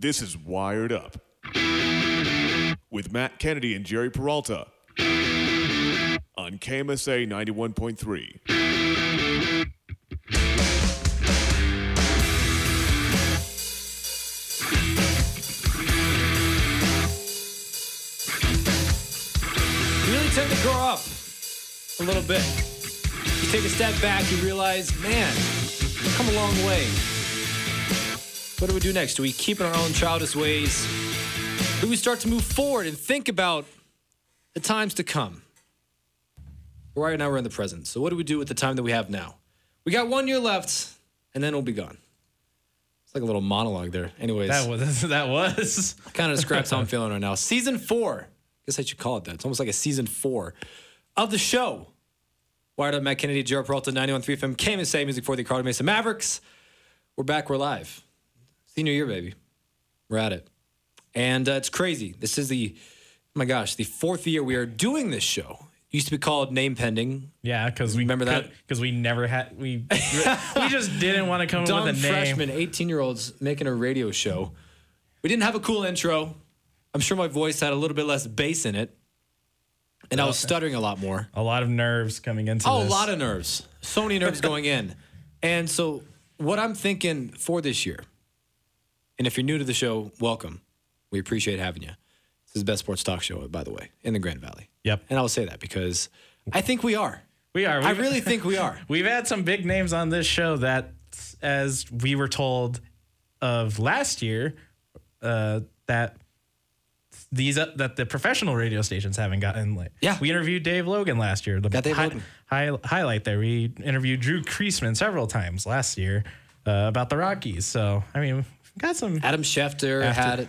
This is Wired Up with Matt Kennedy and Jerry Peralta on KMSA 91.3. You really tend to grow up a little bit. You take a step back, you realize, man, we've come a long way. What do we do next? Do we keep in our own childish ways? Do we start to move forward and think about the times to come? Right now, we're in the present. So, what do we do with the time that we have now? We got one year left, and then we'll be gone. It's like a little monologue there. Anyways, That was that was. kind of describes how I'm feeling right now. Season four. I guess I should call it that. It's almost like a season four of the show. Wired up, Matt Kennedy, Jared Peralta, 91.3 FM, KMSA, music for the Carter Mesa Mavericks. We're back. We're live. Senior year, baby. We're at it. And uh, it's crazy. This is the, oh my gosh, the fourth year we are doing this show. Used to be called Name Pending. Yeah, because we Remember that? because we never had we we just didn't want to come up with a name. freshmen, 18 year olds making a radio show. We didn't have a cool intro. I'm sure my voice had a little bit less bass in it. And I was stuttering a lot more. A lot of nerves coming into Oh, a lot of nerves. So many nerves going in. And so, what I'm thinking for this year, and if you're new to the show, welcome. We appreciate having you. This is the best sports talk show, by the way, in the Grand Valley. Yep, And I will say that because I think we are. we are. I We've- really think we are. We've had some big names on this show that, as we were told of last year, uh, that these uh, that the professional radio stations haven't gotten. Like, Yeah. we interviewed Dave Logan last year. The Got Dave hi- Logan. hi- highlight there. We interviewed Drew Creasman several times last year uh, about the Rockies. So I mean, got some. Adam Schefter After- had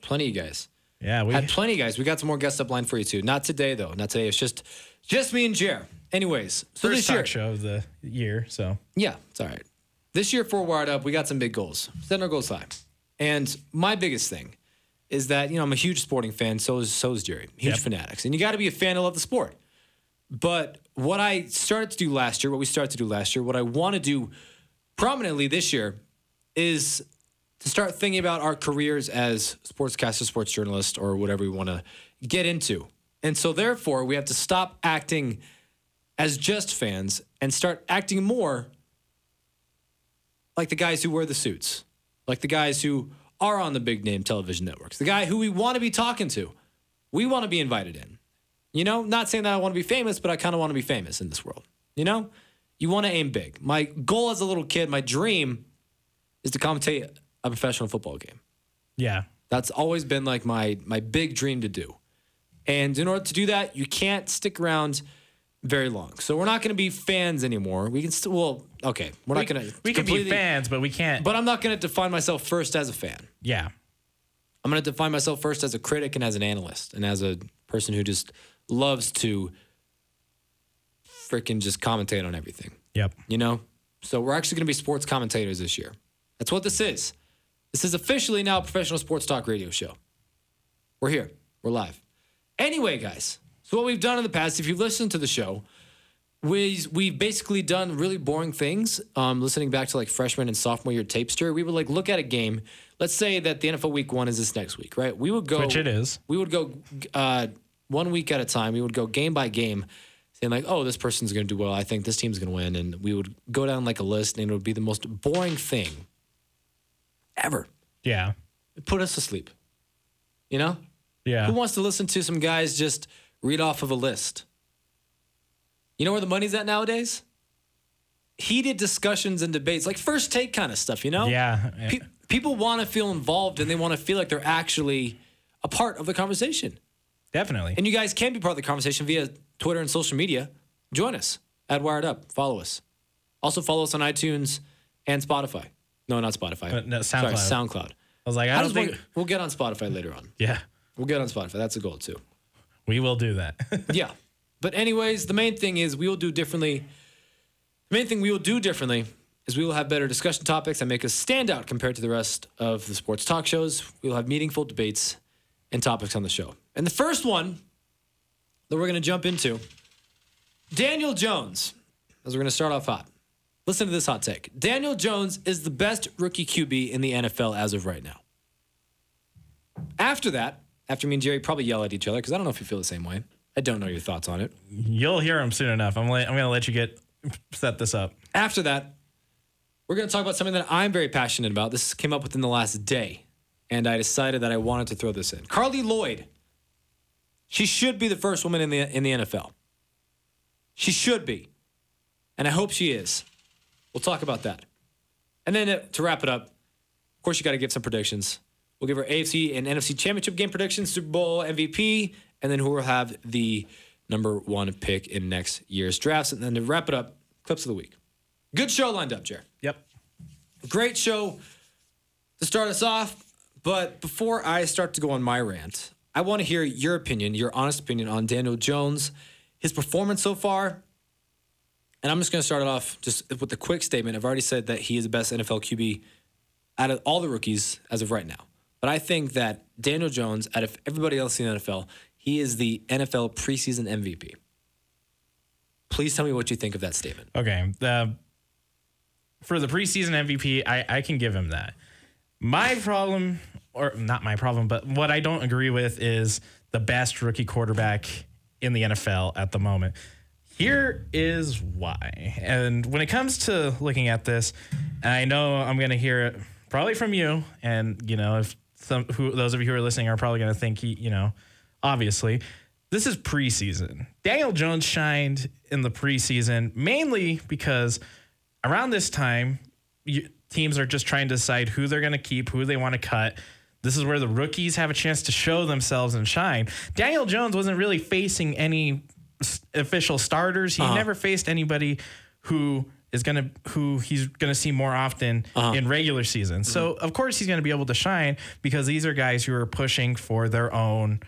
plenty of guys. Yeah, we Had plenty of guys. We got some more guests up line for you too. Not today though. Not today. It's just just me and Jer. Anyways, so first this talk year, show of the year. So yeah, it's all right. This year for Wired Up, we got some big goals. Setting our goals high. And my biggest thing is that you know I'm a huge sporting fan. So is so is Jerry. Huge Yep. fanatics, and you got to be a fan to love the sport. But what I started to do last year, what we started to do last year, what I want to do prominently this year is to start thinking about our careers as sportscaster, sports journalist, or whatever we want to get into. And so, therefore, we have to stop acting as just fans and start acting more like the guys who wear the suits, like the guys who are on the big name television networks, the guy who we want to be talking to. We want to be invited in. You know, not saying that I want to be famous, but I kind of want to be famous in this world. You know, you want to aim big. My goal as a little kid, my dream is to commentate a professional football game. yeah, That's always been like my my big dream to do. And in order to do that, you can't stick around very long. So we're not going to be fans anymore. We can still well, okay, we're we, not going to we can be fans, but we can't. But I'm not going to define myself first as a fan. yeah, I'm going to define myself first as a critic and as an analyst and as a person who just loves to freaking just commentate on everything yep. you know? So we're actually going to be sports commentators this year. That's what this is. This is officially now a professional sports talk radio show. We're here. We're live. Anyway, guys, so what we've done in the past, if you've listened to the show, we we've basically done really boring things. Um, listening back to like freshman and sophomore year tapes, Jerry, we would like look at a game. Let's say that the NFL Week One is this next week, right? We would go, Which it is. We would go uh, one week at a time. We would go game by game, saying like, "Oh, this person's going to do well. I think this team's going to win." And we would go down like a list, and it would be the most boring thing ever. Yeah, It'd put us to sleep. You know, yeah. who wants to listen to some guys just read off of a list? You know where the money's at nowadays? Heated discussions and debates, like first take kind of stuff. You know, Yeah. Pe- people want to feel involved and they want to feel like they're actually a part of the conversation. Definitely. And you guys can be part of the conversation via Twitter and social media. Join us at Wired Up. Follow us. Also follow us on iTunes and Spotify. No, not Spotify. Uh, no, Sorry, SoundCloud. SoundCloud. I was like, I don't think. we'll get on Spotify later on. Yeah, We'll get on Spotify. That's a goal too. we will do that. yeah. But anyways, the main thing is we will do differently. The main thing we will do differently is we will have better discussion topics that make us stand out compared to the rest of the sports talk shows. We will have meaningful debates and topics on the show. And the first one that we're going to jump into, Daniel Jones, as we're going to start off hot. Listen to this hot take. Daniel Jones is the best rookie QB in the NFL as of right now. After that, after me and Jerry probably yell at each other because I don't know if you feel the same way. I don't know your thoughts on it. You'll hear him soon enough. I'm, I'm going to let you get set this up. After that, we're going to talk about something that I'm very passionate about. This came up within the last day, and I decided that I wanted to throw this in. Carli Lloyd. She should be the first woman in the in the NFL. She should be. And I hope she is. We'll talk about that. And then uh, to wrap it up, of course, you got to give some predictions. We'll give our AFC and NFC championship game predictions, Super Bowl MVP, and then who will have the number one pick in next year's drafts. And then to wrap it up, clips of the week. Good show lined up, Jer. Yep. Great show to start us off. But before I start to go on my rant, I want to hear your opinion, your honest opinion on Daniel Jones, his performance so far. And I'm just going to start it off just with a quick statement. I've already said that he is the best NFL QB out of all the rookies as of right now. But I think that Daniel Jones, out of everybody else in the NFL, he is the NFL preseason MVP. Please tell me what you think of that statement. Okay. The for the preseason MVP, I, I can give him that. My problem, or not my problem, but what I don't agree with is the best rookie quarterback in the NFL at the moment. Here is why. And when it comes to looking at this, I know I'm going to hear it probably from you, and you know, if some who those of you who are listening are probably going to think you know, obviously, this is preseason. Daniel Jones shined in the preseason mainly because around this time, you, teams are just trying to decide who they're going to keep, who they want to cut. This is where the rookies have a chance to show themselves and shine. Daniel Jones wasn't really facing any official starters. He Uh-huh. never faced anybody who is going to who he's going to see more often Uh-huh. in regular season. So, Mm-hmm. of course he's going to be able to shine because these are guys who are pushing for their own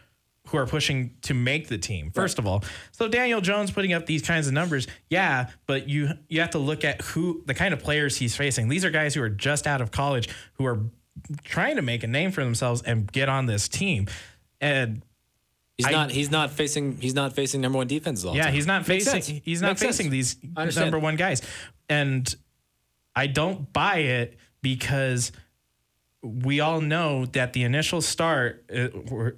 who are pushing to make the team first of all so daniel jones putting up these kinds of numbers yeah but you you have to look at who the kind of players he's facing these are guys who are just out of college who are trying to make a name for themselves and get on this team and He's I- not. He's not facing. He's not facing number one defenses all yeah time. he's not Makes facing sense. he's not Makes sense. facing these number one guys and i don't buy it because we all know that the initial start uh,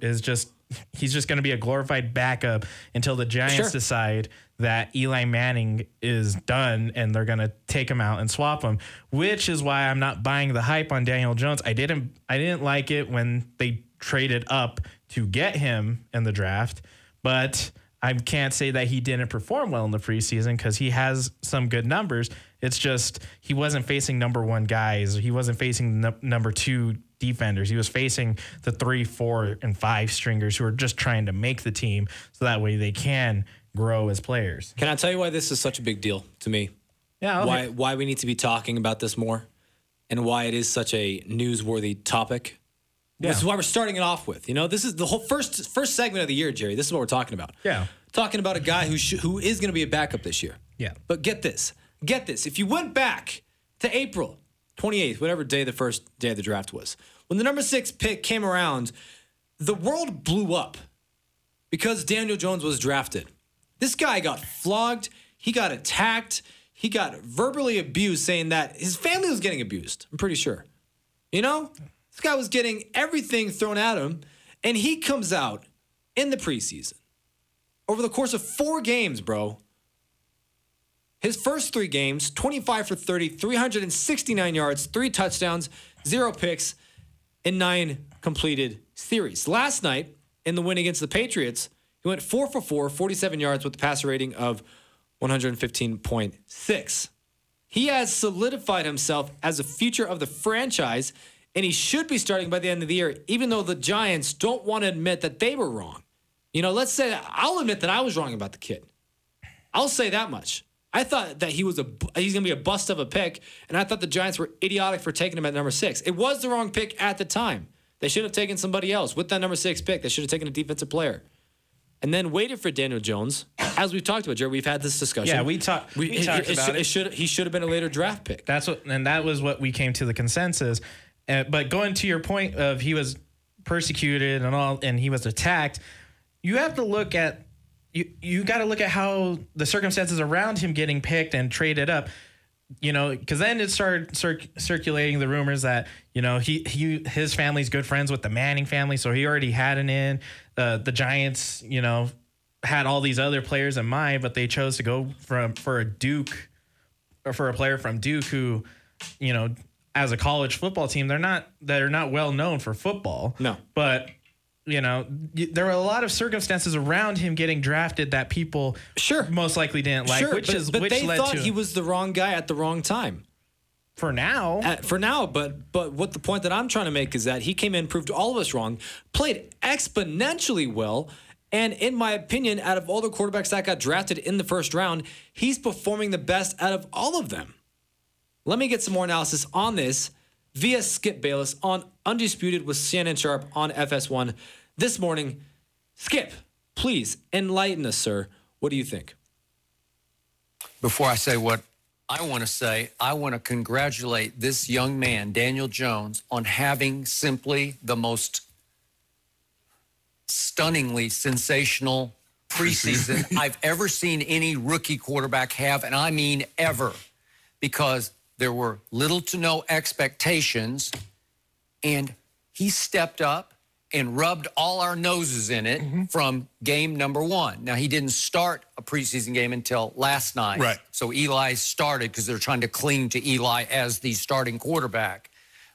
is just he's just going to be a glorified backup until the Giants Sure. decide that Eli Manning is done and they're going to take him out and swap him, which is why I'm not buying the hype on Daniel Jones. I didn't I didn't like it when they traded up to get him in the draft, but I can't say that he didn't perform well in the preseason because he has some good numbers. It's just he wasn't facing number one guys. He wasn't facing the number two defenders. He was facing the three, four, and five stringers who are just trying to make the team so that way they can grow as players. Can I tell you why this is such a big deal to me? Yeah. I'll Why why we need to be talking about this more, and why it is such a newsworthy topic. This is why we're starting it off with. You know, this is the whole first first segment of the year, Jerry. This is what we're talking about. Yeah. talking about a guy who sh- who is going to be a backup this year. Yeah. But get this, get this. If you went back to April 28th, whatever day the first day of the draft was, when the number six pick came around, the world blew up because Daniel Jones was drafted. This guy got flogged, he got attacked, he got verbally abused, saying that his family was getting abused. I'm pretty sure. You know, this guy was getting everything thrown at him, and he comes out in the preseason over the course of four games, bro. His first three games 25 for 30, 369 yards, three touchdowns, zero picks, and nine completed series. Last night, in the win against the Patriots, he went four for four, 47 yards with a passer rating of 115.6. He has solidified himself as a future of the franchise, and he should be starting by the end of the year, even though the Giants don't want to admit that they were wrong. You know, let's say I'll admit that I was wrong about the kid. I'll say that much. I thought that he was a he's gonna be a bust of a pick, and I thought the Giants were idiotic for taking him at number six. It was the wrong pick at the time. They should have taken somebody else with that number six pick. They should have taken a defensive player, and then waited for Daniel Jones. As we've talked about, Jerry, we've had this discussion. Yeah, we talked- we it- talked it about should- it. should he should have been a later draft pick. That's what, and that was what we came to the consensus. Uh, but going to your point of he was persecuted and all, and he was attacked, you have to look at you. You got to look at how the circumstances around him getting picked and traded up. you know, because then it started cir- circulating the rumors that you know he he his family's good friends with the Manning family, so he already had an in. Uh, the Giants, you know, had all these other players in mind, but they chose to go from for a Duke or for a player from Duke who, you know, as a college football team, they're not they're not well known for football. No. but you know, there were a lot of circumstances around him getting drafted that people Sure. most likely didn't like, sure, which but, is but which they led thought to he was the wrong guy at the wrong time. for now. Uh, for now, but but what the point that I'm trying to make is that he came in, proved all of us wrong, played exponentially well, and in my opinion, out of all the quarterbacks that got drafted in the first round, he's performing the best out of all of them. Let me get some more analysis on this via Skip Bayless on Undisputed with Shannon Sharpe on FS1 this morning. Skip, please enlighten us, sir. What do you think? Before I say what I want to say, I want to congratulate this young man, Daniel Jones, on having simply the most stunningly sensational preseason I've ever seen any rookie quarterback have, and I mean ever, because there were little to no expectations, and he stepped up and rubbed all our noses in it mm-hmm. from game number one. Now, he didn't start a preseason game until last night. Right. So Eli started because they're trying to cling to Eli as the starting quarterback.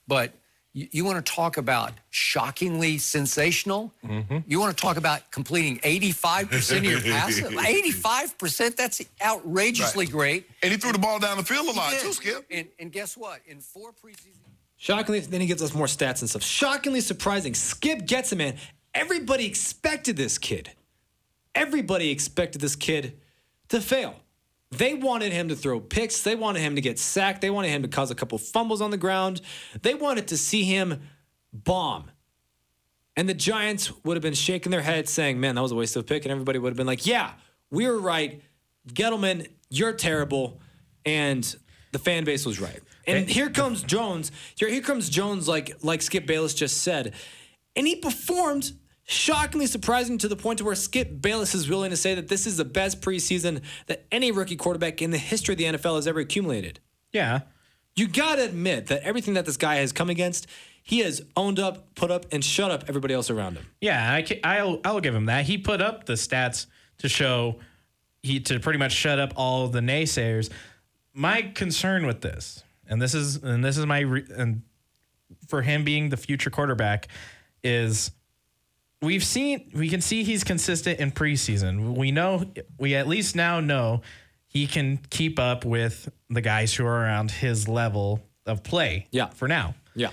But you, you want to talk about shockingly sensational? Mm-hmm. You want to talk about completing 85% of your passes? 85%? That's outrageously Right. great. And he threw the ball down the field a lot Yeah. too, Skip. And, and guess what? In four preseason Shockingly, then he gives us more stats and stuff. Shockingly surprising. Skip gets it, man. Everybody expected this kid. Everybody expected this kid to fail. They wanted him to throw picks. They wanted him to get sacked. They wanted him to cause a couple fumbles on the ground. They wanted to see him bomb. And the Giants would have been shaking their heads saying, man, that was a waste of a pick. And everybody would have been like, yeah, we were right. Gettleman, you're terrible. And the fan base was right. And here comes Jones. Here, here comes Jones, like like Skip Bayless just said. And he performed shockingly surprising to the point to where Skip Bayless is willing to say that this is the best preseason that any rookie quarterback in the history of the NFL has ever accumulated. yeah, You got to admit that everything that this guy has come against, he has owned up, put up, and shut up everybody else around him. Yeah, I can, I'll I'll give him that. He put up the stats to show he to pretty much shut up all the naysayers. My concern with this, and this is and this is my re, and for him being the future quarterback, is we've seen we can see he's consistent in preseason. We know we at least now know he can keep up with the guys who are around his level of play. Yeah. For now. Yeah.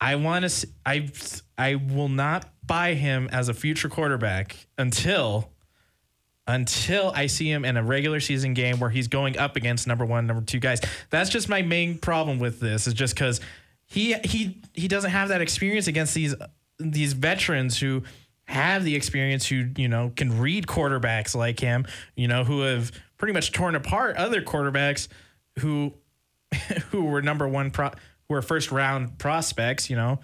I want to. I I will not buy him as a future quarterback until until I see him in a regular season game where he's going up against number one, number two guys. That's just my main problem with this. Is just because he he he doesn't have that experience against these these veterans who have the experience who you know can read quarterbacks like him you know who have pretty much torn apart other quarterbacks who who were number one pro who were first round prospects you know.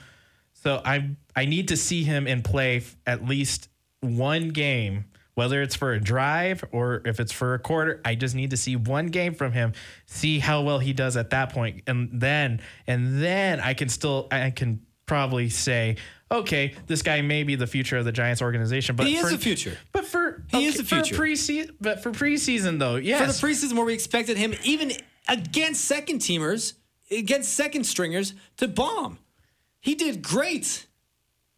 So i i need to see him in play at least one game whether it's for a drive or if it's for a quarter. I just need to see one game from him see how well he does at that point and then and then i can still i can probably say okay this guy may be the future of the giants organization but He is for, the future. but for He is the future. for preseason but for preseason though yes For the preseason where we expected him, even against second teamers, against second stringers, to bomb. He did great.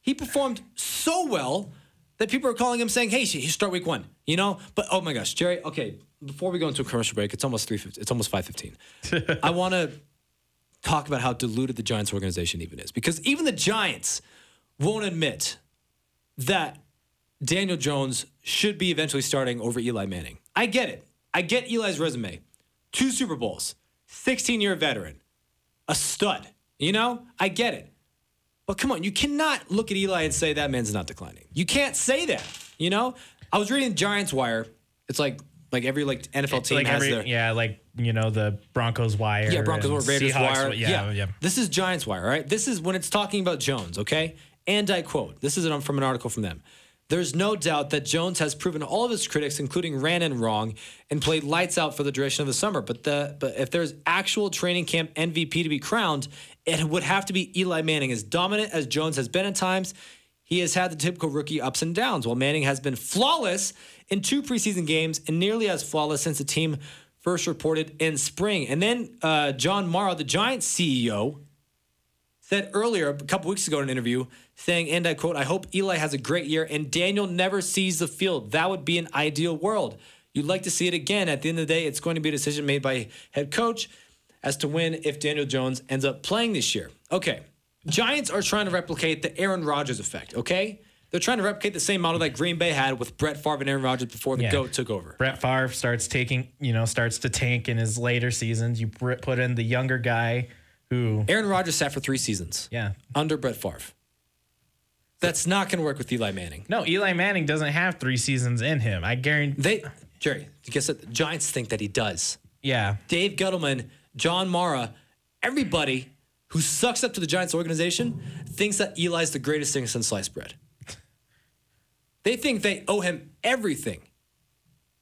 He performed so well that people are calling him saying, hey, should start week one, you know? But oh my gosh, Jerry, okay, before we go into a commercial break, it's almost 3.15, it's almost 5.15. I want to talk about how diluted the Giants organization even is. Because even the Giants won't admit that Daniel Jones should be eventually starting over Eli Manning. I get it. I get Eli's resume. Two Super Bowls, 16 year veteran, a stud. You know, I get it. But come on, you cannot look at Eli and say that man's not declining. You can't say that. You know, I was reading Giants Wire. It's like like every like NFL team like has every their yeah like you know the broncos wire yeah, Broncos or Raiders Seahawks, wire. yeah yeah, yeah. This is Giants wire, right? This is when it's talking about Jones, okay? And I quote, this is from an article from them. There's no doubt that Jones has proven all of his critics, including Rannon, wrong and played lights out for the duration of the summer. But the but if there's actual training camp MVP to be crowned, it would have to be Eli Manning. As dominant as Jones has been at times, he has had the typical rookie ups and downs, while Manning has been flawless in two preseason games and nearly as flawless since the team first reported in spring. And then uh, John Mara, the Giants CEO, said earlier, a couple weeks ago in an interview, saying, and I quote, I hope Eli has a great year and Daniel never sees the field. That would be an ideal world. You'd like to see it again. At the end of the day, it's going to be a decision made by head coach as to when if Daniel Jones ends up playing this year. Okay. Giants are trying to replicate the Aaron Rodgers effect, okay? They're trying to replicate the same model that Green Bay had with Brett Favre and Aaron Rodgers before the Yeah. GOAT took over. Brett Favre starts taking, you know, starts to tank in his later seasons. You put in the younger guy who, Aaron Rodgers sat for three seasons yeah. under Brett Favre. That's not going to work with Eli Manning. No, Eli Manning doesn't have three seasons in him. I guarantee. They, Jerry, guess what? The Giants think that he does. Yeah. Dave Gettleman, John Mara, everybody who sucks up to the Giants organization thinks that Eli's the greatest thing since sliced bread. They think they owe him everything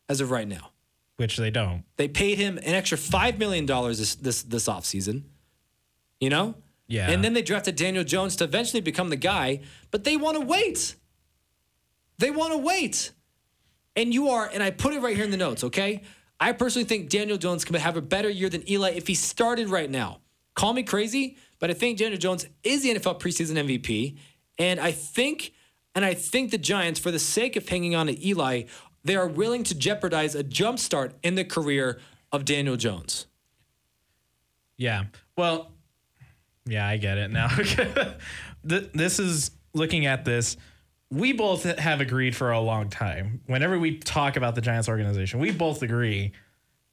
as of right now. Which they don't. They paid him an extra $5 million this, this, this offseason. You know? Yeah. And then they drafted Daniel Jones to eventually become the guy, but they want to wait. They want to wait. And you are, and I put it right here in the notes, okay? I personally think Daniel Jones can have a better year than Eli if he started right now. Call me crazy, but I think Daniel Jones is the NFL preseason MVP. And I think, and I think the Giants, for the sake of hanging on to Eli, they are willing to jeopardize a jump start in the career of Daniel Jones. Yeah. Well, yeah, I get it now. This is looking at this. We both have agreed for a long time. Whenever we talk about the Giants organization, we both agree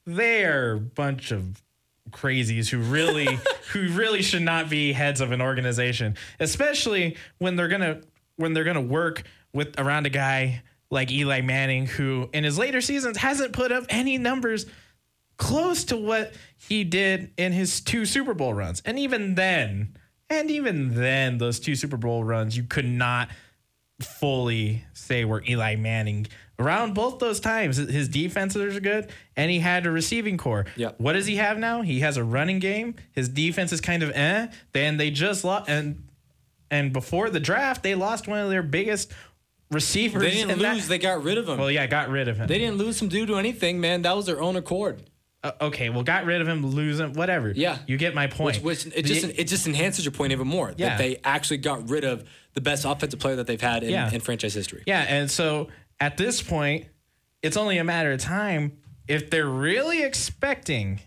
they are a bunch of crazies who really who really should not be heads of an organization, especially when they're gonna when they're gonna work with around a guy like Eli Manning, who in his later seasons hasn't put up any numbers close to what he did in his two Super Bowl runs. And even then, and even then, those two Super Bowl runs, you could not fully say were Eli Manning. Around both those times, his defenses are good, and he had a receiving corps. Yep. What does he have now? He has a running game. His defense is kind of eh. Then they just lost, and and before the draft, they lost one of their biggest receivers. They didn't in that- lose, they got rid of him. well, yeah, got rid of him. They didn't lose him due to anything, man. That was their own accord. Uh, okay, well, got rid of him, lose him, whatever. Yeah. you get my point. Which, which it The- just it just enhances your point even more Yeah. that they actually got rid of the best offensive player that they've had in, Yeah. in franchise history. yeah, and so at this point, it's only a matter of time if they're really expecting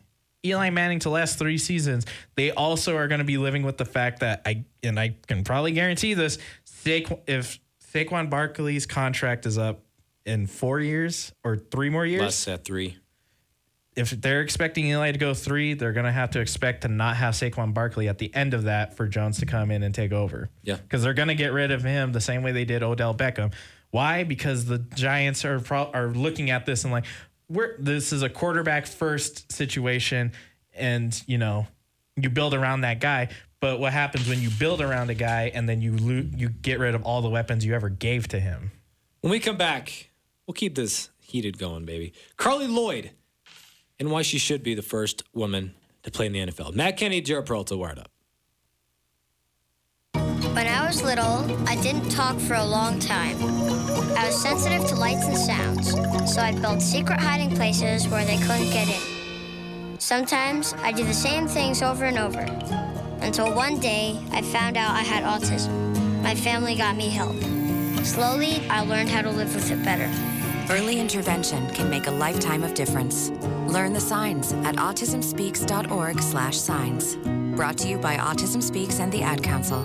Eli Manning to last three seasons. They also are going to be living with the fact that I and I can probably guarantee this: Saquon, if Saquon Barkley's contract is up in four years or three more years, Less at three. If they're expecting Eli to go three, they're going to have to expect to not have Saquon Barkley at the end of that for Jones to come in and take over. Yeah. Because they're going to get rid of him the same way they did Odell Beckham. Why? Because the Giants are pro- are looking at this and like, we're this is a quarterback first situation, and you know, you build around that guy. But what happens when you build around a guy and then you lo- you get rid of all the weapons you ever gave to him? When we come back, we'll keep this heated going, baby. Carli Lloyd and why she should be the first woman to play in the NFL. Matt Kenny, Jared Peralta, wired up. When I was little, I didn't talk for a long time. I was sensitive to lights and sounds, so I built secret hiding places where they couldn't get in. Sometimes I do the same things over and over, until one day I found out I had autism. My family got me help. Slowly, I learned how to live with it better. Early intervention can make a lifetime of difference. Learn the signs at autismspeaks.org/signs. Brought to you by Autism Speaks and the Ad Council.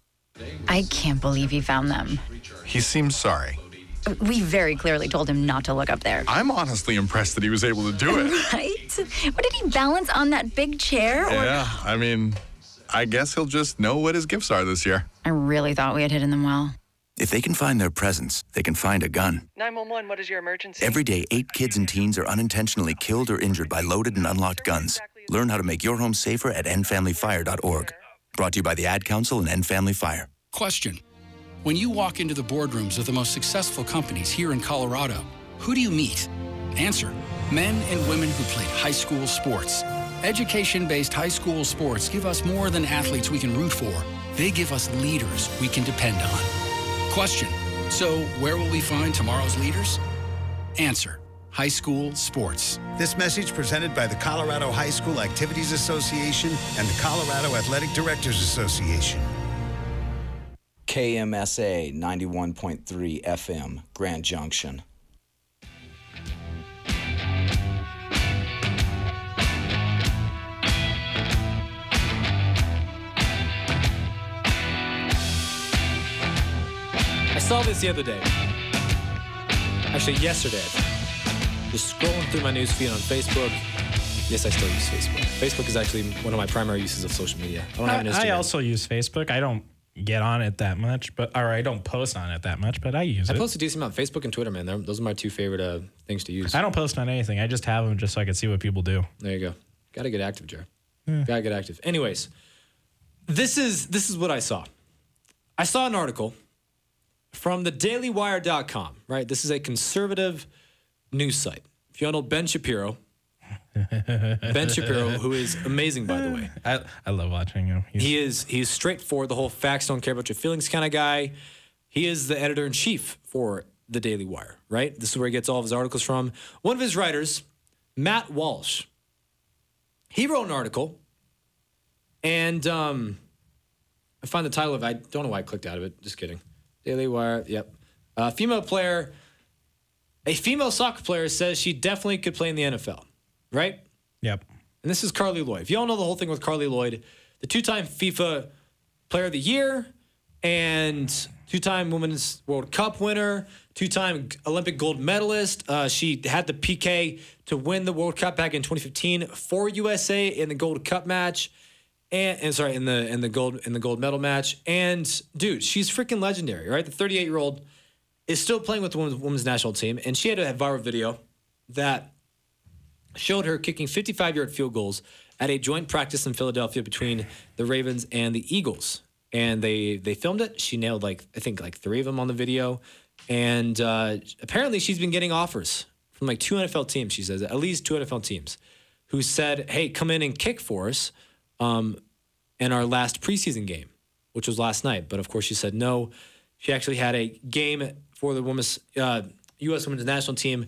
I can't believe he found them. He seems sorry. We very clearly told him not to look up there. I'm honestly impressed that he was able to do it. Right? What did he balance on that big chair? Or- yeah, I mean, I guess he'll just know what his gifts are this year. I really thought we had hidden them well. If they can find their presents, they can find a gun. 911, what is your emergency? Every day, eight kids and teens are unintentionally killed or injured by loaded and unlocked guns. Learn how to make your home safer at endfamilyfire.org. Brought to you by the Ad Council and End Family Fire. Question When you walk into the boardrooms of the most successful companies here in Colorado, who do you meet? Answer Men and women who played high school sports. Education based high school sports give us more than athletes we can root for, they give us leaders we can depend on. Question So, where will we find tomorrow's leaders? Answer High school sports. This message presented by the Colorado High School Activities Association and the Colorado Athletic Directors Association. KMSA 91.3 FM, Grand Junction. I saw this the other day. Actually, yesterday. Just scrolling through my news feed on Facebook. Yes, I still use Facebook. Facebook is actually one of my primary uses of social media. I don't have an Instagram. I also use Facebook. I don't get on it that much, but or I don't post on it that much, but I use it. I it. post a decent amount. Facebook and Twitter, man. They're, those are my two favorite uh, things to use. I don't post on anything. I just have them just so I can see what people do. There you go. Got to get active, Jared. Yeah. Got to get active. Anyways, this is this is what I saw. I saw an article from the dailywire.com, right? This is a conservative news site. If you all know Ben Shapiro, Ben Shapiro, who is amazing by the way. I, I love watching him. He's, He is he's straightforward, the whole facts don't care about your feelings kind of guy. He is the editor in chief for the Daily Wire, right? This is where he gets all of his articles from. One of his writers, Matt Walsh, he wrote an article, and um, I find the title of it. I don't know why I clicked out of it. Just kidding. Daily Wire. Yep. Uh, female player. A female soccer player says she definitely could play in the NFL, right? Yep. And this is Carli Lloyd. If you all know the whole thing with Carli Lloyd, the two-time FIFA Player of the Year and two-time Women's World Cup winner, two-time Olympic gold medalist. Uh, she had the PK to win the World Cup back in 2015 for USA in the Gold Cup match, and, and sorry in the in the gold in the gold medal match. And dude, she's freaking legendary, right? The 38-year-old is still playing with the women's, women's national team, and she had a viral video that showed her kicking 55 yard field goals at a joint practice in Philadelphia between the Ravens and the Eagles. And they they filmed it. She nailed like I think like three of them on the video. And uh, apparently she's been getting offers from like two NFL teams. She says at least two NFL teams who said, "Hey, come in and kick for us." Um, in our last preseason game, which was last night. But of course, she said no. She actually had a game for the women's uh, U.S. women's national team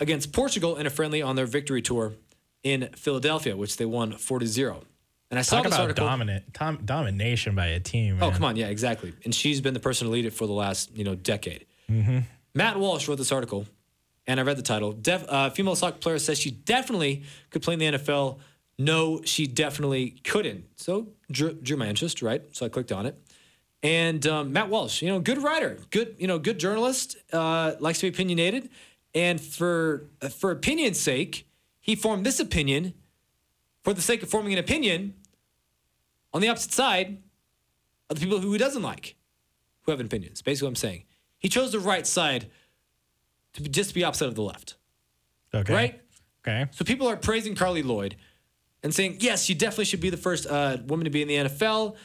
against Portugal in a friendly on their victory tour in Philadelphia, which they won 4 to 0. And I saw Talk this about article. dominant tom, domination by a team. Oh, come on. Yeah, exactly. And she's been the person to lead it for the last, you know, decade. Mm-hmm. Matt Walsh wrote this article, and I read the title. Def, uh, female soccer player says she definitely could play in the NFL. No, she definitely couldn't. So drew, drew my interest, right? So I clicked on it. And um, Matt Walsh, you know, good writer, good, you know, good journalist, uh, likes to be opinionated. And for for opinion's sake, he formed this opinion for the sake of forming an opinion on the opposite side of the people who he doesn't like, who have opinions. Basically, what I'm saying. He chose the right side to be, just be opposite of the left. Okay. Right? Okay. So people are praising Carli Lloyd and saying, yes, she definitely should be the first uh, woman to be in the NFL.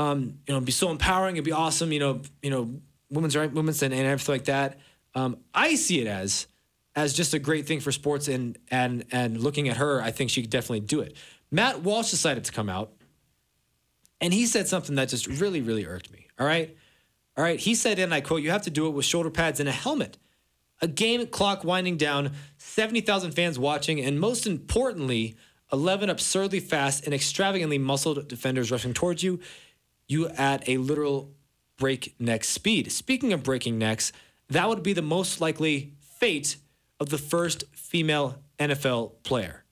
Um, you know, it'd be so empowering. It'd be awesome. You know, you know, women's right women's and, and everything like that. Um, I see it as as just a great thing for sports and and and looking at her, I think she could definitely do it. Matt Walsh decided to come out and he said something that just really, really irked me. All right. All right. He said, and I quote, you have to do it with shoulder pads and a helmet. A game clock winding down, 70,000 fans watching, and most importantly, 11 absurdly fast and extravagantly muscled defenders rushing towards you. You at a literal breakneck speed. Speaking of breaking necks, that would be the most likely fate of the first female NFL player.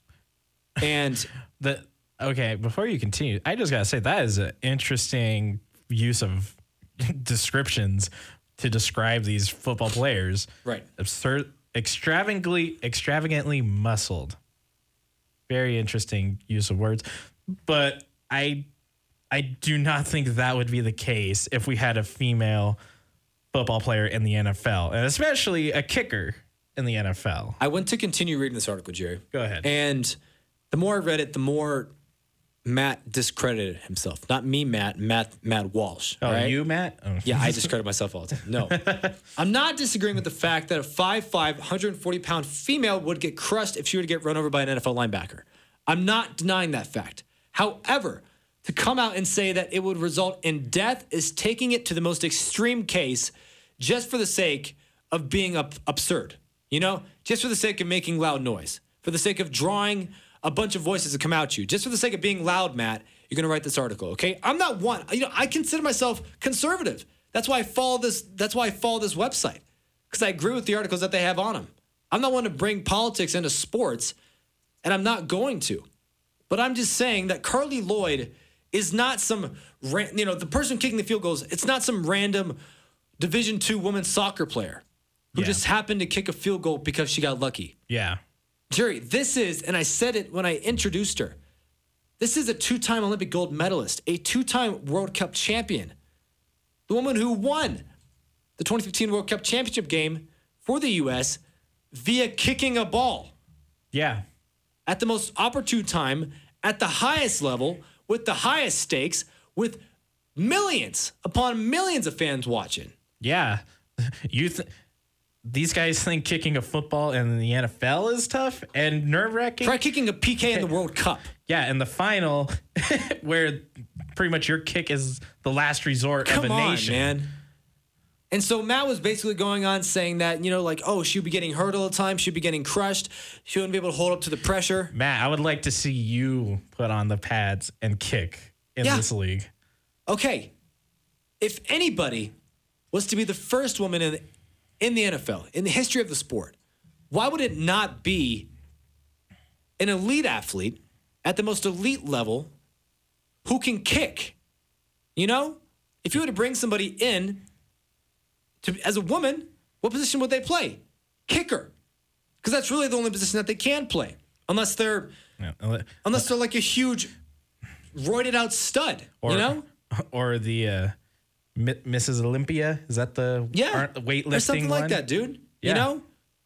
And the okay, before you continue, I just gotta say that is an interesting use of descriptions. to describe these football players. Right. Absurd, extravagantly, extravagantly muscled. Very interesting use of words, but I, I do not think that would be the case if we had a female football player in the NFL, and especially a kicker in the NFL. I went to continue reading this article, Jerry. Go ahead. And the more I read it, the more Matt discredited himself. Not me, Matt. Matt. Matt Walsh. Oh, right? you, Matt? Oh. Yeah, I discredit myself all the time. No, I'm not disagreeing with the fact that a 5'5", 140 pound female would get crushed if she were to get run over by an NFL linebacker. I'm not denying that fact. However, to come out and say that it would result in death is taking it to the most extreme case just for the sake of being up, absurd. You know, just for the sake of making loud noise, for the sake of drawing a bunch of voices to come out you, just for the sake of being loud, Matt. You're gonna write this article, okay? I'm not one. You know, I consider myself conservative. That's why I follow this. That's why I follow this website because I agree with the articles that they have on them. I'm not one to bring politics into sports, and I'm not going to. But I'm just saying that Carli Lloyd is not some, you know, the person kicking the field goals. It's not some random Division two women's soccer player who just happened to kick a field goal because she got lucky. Yeah. Jerry, this is, and I said it when I introduced her. This is a two-time Olympic gold medalist, a two-time World Cup champion, the woman who won the 2015 World Cup championship game for the U.S. via kicking a ball Yeah. at the most opportune time, at the highest level, with the highest stakes, with millions upon millions of fans watching. Yeah. You th- these guys think kicking a football in the NFL is tough and nerve wracking. Try kicking a PK in the World Cup. Yeah, in the final, where pretty much your kick is the last resort Come of a on, nation. man. And so Matt was basically going on saying that, you know, like, oh, she'd be getting hurt all the time. She'd be getting crushed. She wouldn't be able to hold up to the pressure. Matt, I would like to see you put on the pads and kick in Yeah. this league. Okay. If anybody was to be the first woman in, in the NFL, in the history of the sport, why would it not be an elite athlete at the most elite level who can kick? You know? If you were to bring somebody in to, as a woman, what position would they play? Kicker. Because that's really the only position that they can play. Unless they're unless they're like a huge roided out stud. Or, you know? Or the uh, Mi- Mrs. Olympia. Is that the Yeah. weightlifting Or something like that, dude. Yeah. You know?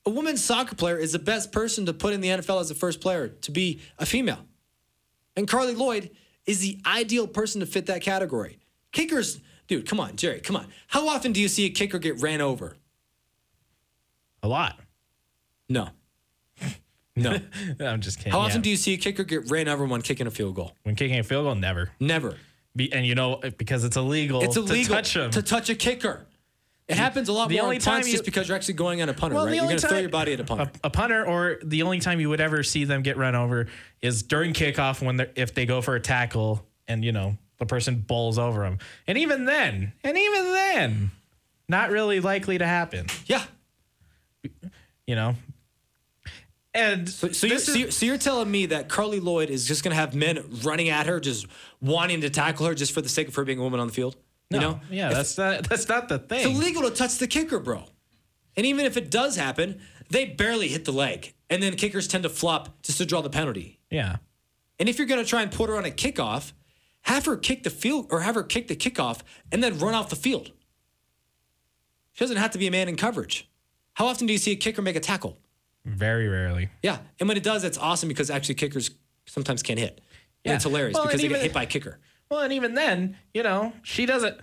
A women's soccer player is the best person to put in the NFL as the first player to be a female. And Carli Lloyd is the ideal person to fit that category. Kickers, dude, come on, Jerry, come on. How often do you see a kicker get ran over? A lot. No. No. I'm just kidding. How often yeah. do you see a kicker get ran over when kicking a field goal? when kicking a field goal? Never. Never. Be, and you know because it's illegal. It's illegal to touch them. to touch a kicker. It happens a lot The more only time you- just because you're actually going on a punter, Well, right? You're going to throw your body at a punter. a, a punter, or the only time you would ever see them get run over is during kickoff when they're if they go for a tackle and you know the person bowls over him. and even then, and even then, not really likely to happen. Yeah. You know. And So, so, you're, this so, you're, so you're telling me that Carli Lloyd is just going to have men running at her, just wanting to tackle her just for the sake of her being a woman on the field? no, You know? yeah, If- that's not that's not the thing. It's illegal to touch the kicker, bro. And even if it does happen, they barely hit the leg. And then kickers tend to flop just to draw the penalty. Yeah. And if you're going to try and put her on a kickoff, have her kick the field or have her kick the kickoff and then run off the field. She doesn't have to be a man in coverage. How often do you see a kicker make a tackle? Very rarely. Yeah. And when it does, it's awesome because actually kickers sometimes can't hit. Yeah. And it's hilarious Well, because they get hit by a kicker. Well, and even then, you know, she doesn't.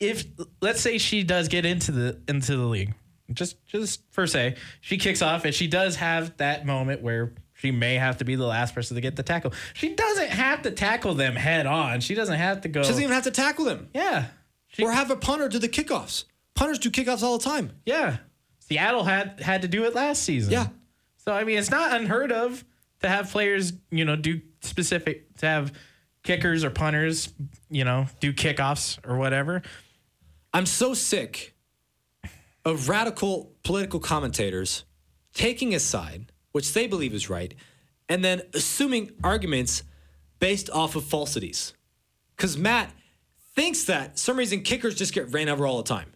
If let's say she does get into the into the league, just just for say she kicks off and she does have that moment where she may have to be the last person to get the tackle. She doesn't have to tackle them head on. She doesn't have to go. She doesn't even have to tackle them. yeah, or have a punter do the kickoffs. Punters do kickoffs all the time. yeah. Seattle had had to do it last season. Yeah. So I mean, it's not unheard of to have players, you know, do specific to have kickers or punters, you know, do kickoffs or whatever. I'm so sick of radical political commentators taking a side, which they believe is right, and then assuming arguments based off of falsities. Because Matt thinks that for some reason kickers just get ran over all the time.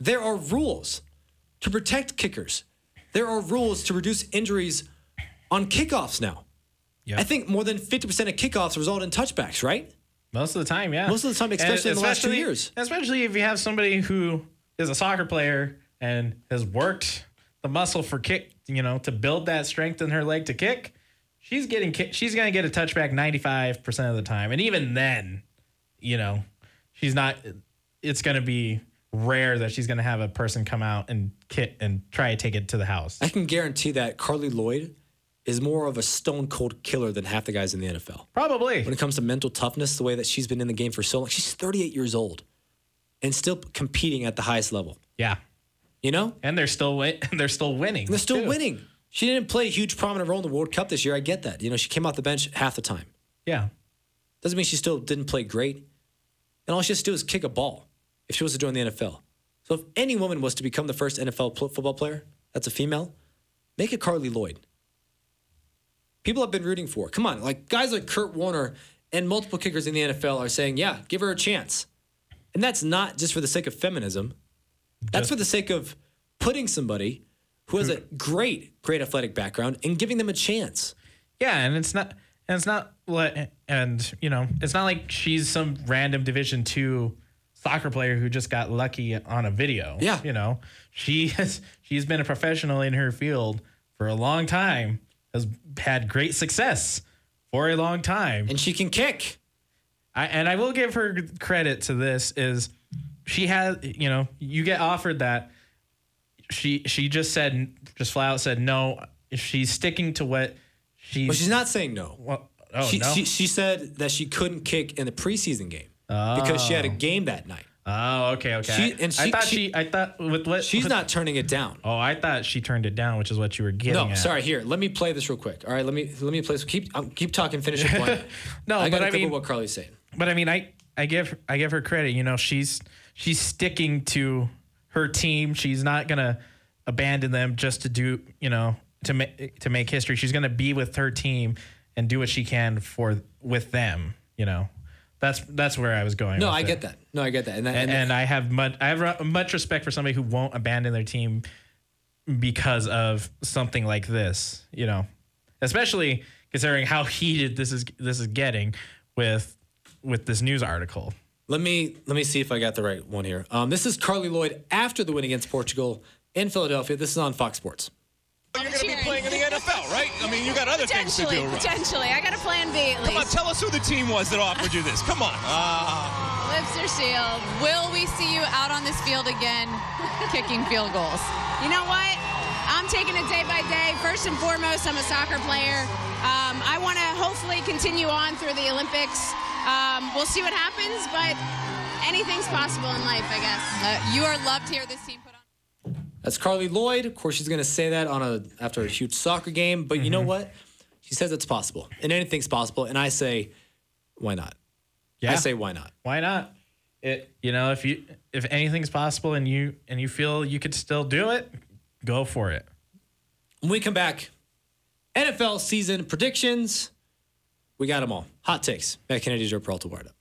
there are rules to protect kickers. There are rules to reduce injuries on kickoffs now. I think more than 50% of kickoffs result in touchbacks, right? Most of the time, yeah. Most of the time, And especially in the last two years. Especially if you have somebody who is a soccer player and has worked the muscle for kick, you know, to build that strength in her leg to kick. She's getting she's going to get a touchback 95% of the time. And even then, you know, she's not it's going to be rare that she's going to have a person come out and kit and try to take it to the house. I can guarantee that Carli Lloyd is more of a stone cold killer than half the guys in the NFL. Probably. When it comes to mental toughness, the way that she's been in the game for so long, she's 38 years old and still competing at the highest level. Yeah. You know? And they're still win- they're still winning. They're still too. winning. She didn't play a huge prominent role in the World Cup this year. I get that. You know, she came off the bench half the time. Yeah. Doesn't mean she still didn't play great. And all she has to do is kick a ball if she was to join the NFL. So if any woman was to become the first NFL pl- football player that's a female, make it Carli Lloyd. People have been rooting for. her. Come on, like guys like Kurt Warner and multiple kickers in the NFL are saying, yeah, give her a chance. And that's not just for the sake of feminism. That's for the sake of putting somebody who has a great, great athletic background and giving them a chance. Yeah, and it's not and it's not what and you know, it's not like she's some random division 2 soccer player who just got lucky on a video. Yeah. You know, she has she's been a professional in her field for a long time, has had great success for a long time. And she can kick. I and I will give her credit to this is she has you know, you get offered that she she just said just flat out said no. She's sticking to what she But she's not saying no. Well, oh she, no. she, she said that she couldn't kick in the preseason game because she had a game that night. Oh, okay, okay. She- and I she- thought she- she, I thought with what She's with- not turning it down. Oh, I thought she turned it down, which is what you were getting No, at. sorry. Here, let me play this real quick. All right, let me let me play. This. Keep um, keep talking. Finish your point. No, I got but I mean- what Carli's saying. But I mean, I I give I give her credit. You know, she's she's sticking to her team. She's not gonna abandon them just to do you know to make to make history. She's gonna be with her team and do what she can for with them. You know, that's that's where I was going. No, I it. get that. No, I get that. And, that, and, and I have much I have much respect for somebody who won't abandon their team because of something like this. You know, especially considering how heated this is this is getting with with this news article. Let me let me see if I got the right one here. Um, this is Carli Lloyd after the win against Portugal in Philadelphia. This is on Fox Sports. You're going to be playing in the NFL, right? I mean, you got other things to do. Right? potentially. I got a plan B at least. Come on, tell us who the team was that offered you this. Come on. Uh, Lips are sealed. Will we see you out on this field again, kicking field goals? You know what? I'm taking it day by day. First and foremost, I'm a soccer player. Um, I want to hopefully continue on through the Olympics. Um, we'll see what happens, but anything's possible in life, I guess. Uh, you are loved here. This team put on. That's Carli Lloyd. Of course, she's going to say that on a after a huge soccer game. But you know what? She says it's possible, and anything's possible. And I say, why not? Yeah. I say, why not? Why not? It you know if you if anything's possible and you and you feel you could still do it, go for it. When we come back, NFL season predictions. We got them all. Hot takes. Matt Kennedy, Joe Peralta, Wired Up.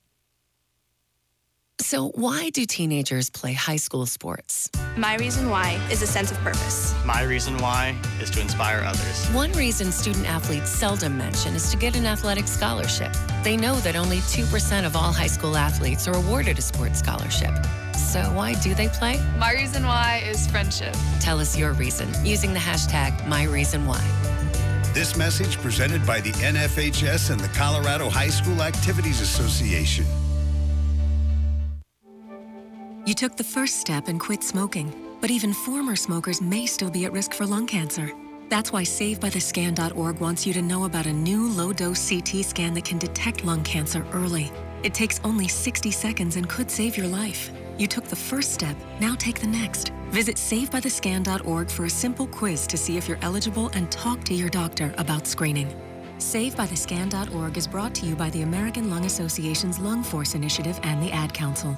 So, why do teenagers play high school sports? My reason why is a sense of purpose. My reason why is to inspire others. One reason student athletes seldom mention is to get an athletic scholarship. They know that only 2% of all high school athletes are awarded a sports scholarship. So, why do they play? My reason why is friendship. Tell us your reason using the hashtag MyReasonWhy. This message presented by the NFHS and the Colorado High School Activities Association. You took the first step and quit smoking, but even former smokers may still be at risk for lung cancer. That's why SaveByTheScan.org wants you to know about a new low dose CT scan that can detect lung cancer early. It takes only 60 seconds and could save your life. You took the first step, now take the next. Visit SaveByTheScan.org for a simple quiz to see if you're eligible and talk to your doctor about screening. SaveByTheScan.org is brought to you by the American Lung Association's Lung Force Initiative and the Ad Council.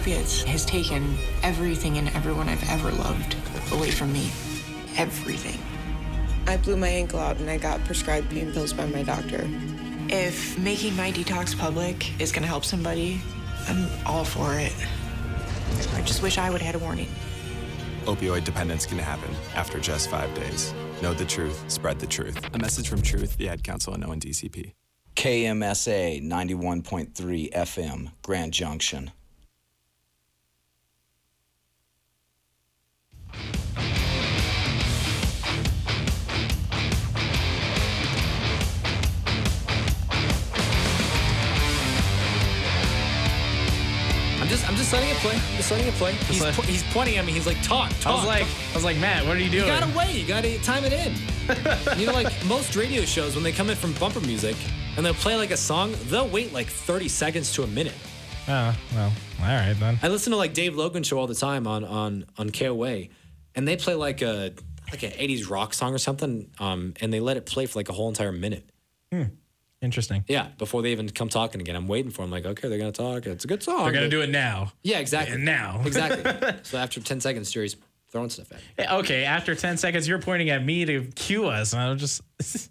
Opiates has taken everything and everyone I've ever loved away from me. Everything. I blew my ankle out and I got prescribed pain pills by my doctor. If making my detox public is going to help somebody, I'm all for it. I just wish I would have had a warning. Opioid dependence can happen after just five days. Know the truth, spread the truth. A message from Truth, the Ad Council, and ONDCP. KMSA 91.3 FM, Grand Junction. Just, I'm just letting it play. I'm just letting it play. He's, let- po- he's pointing at me. He's like, talk, talk. I was like, talk. I was like, Matt, what are you doing? You gotta wait. You gotta time it in. you know, like most radio shows, when they come in from bumper music and they'll play like a song, they'll wait like 30 seconds to a minute. Oh, well, all right then. I listen to like Dave Logan show all the time on on on KOA, and they play like a like an 80s rock song or something, um, and they let it play for like a whole entire minute. Interesting. Yeah, before they even come talking again. I'm waiting for them. Like, okay, they're gonna talk. It's a good song. They're gonna do it now. Yeah, exactly. And now. exactly. So after 10 seconds, Jerry's throwing stuff at me. Okay, after 10 seconds, you're pointing at me to cue us. And I'm just,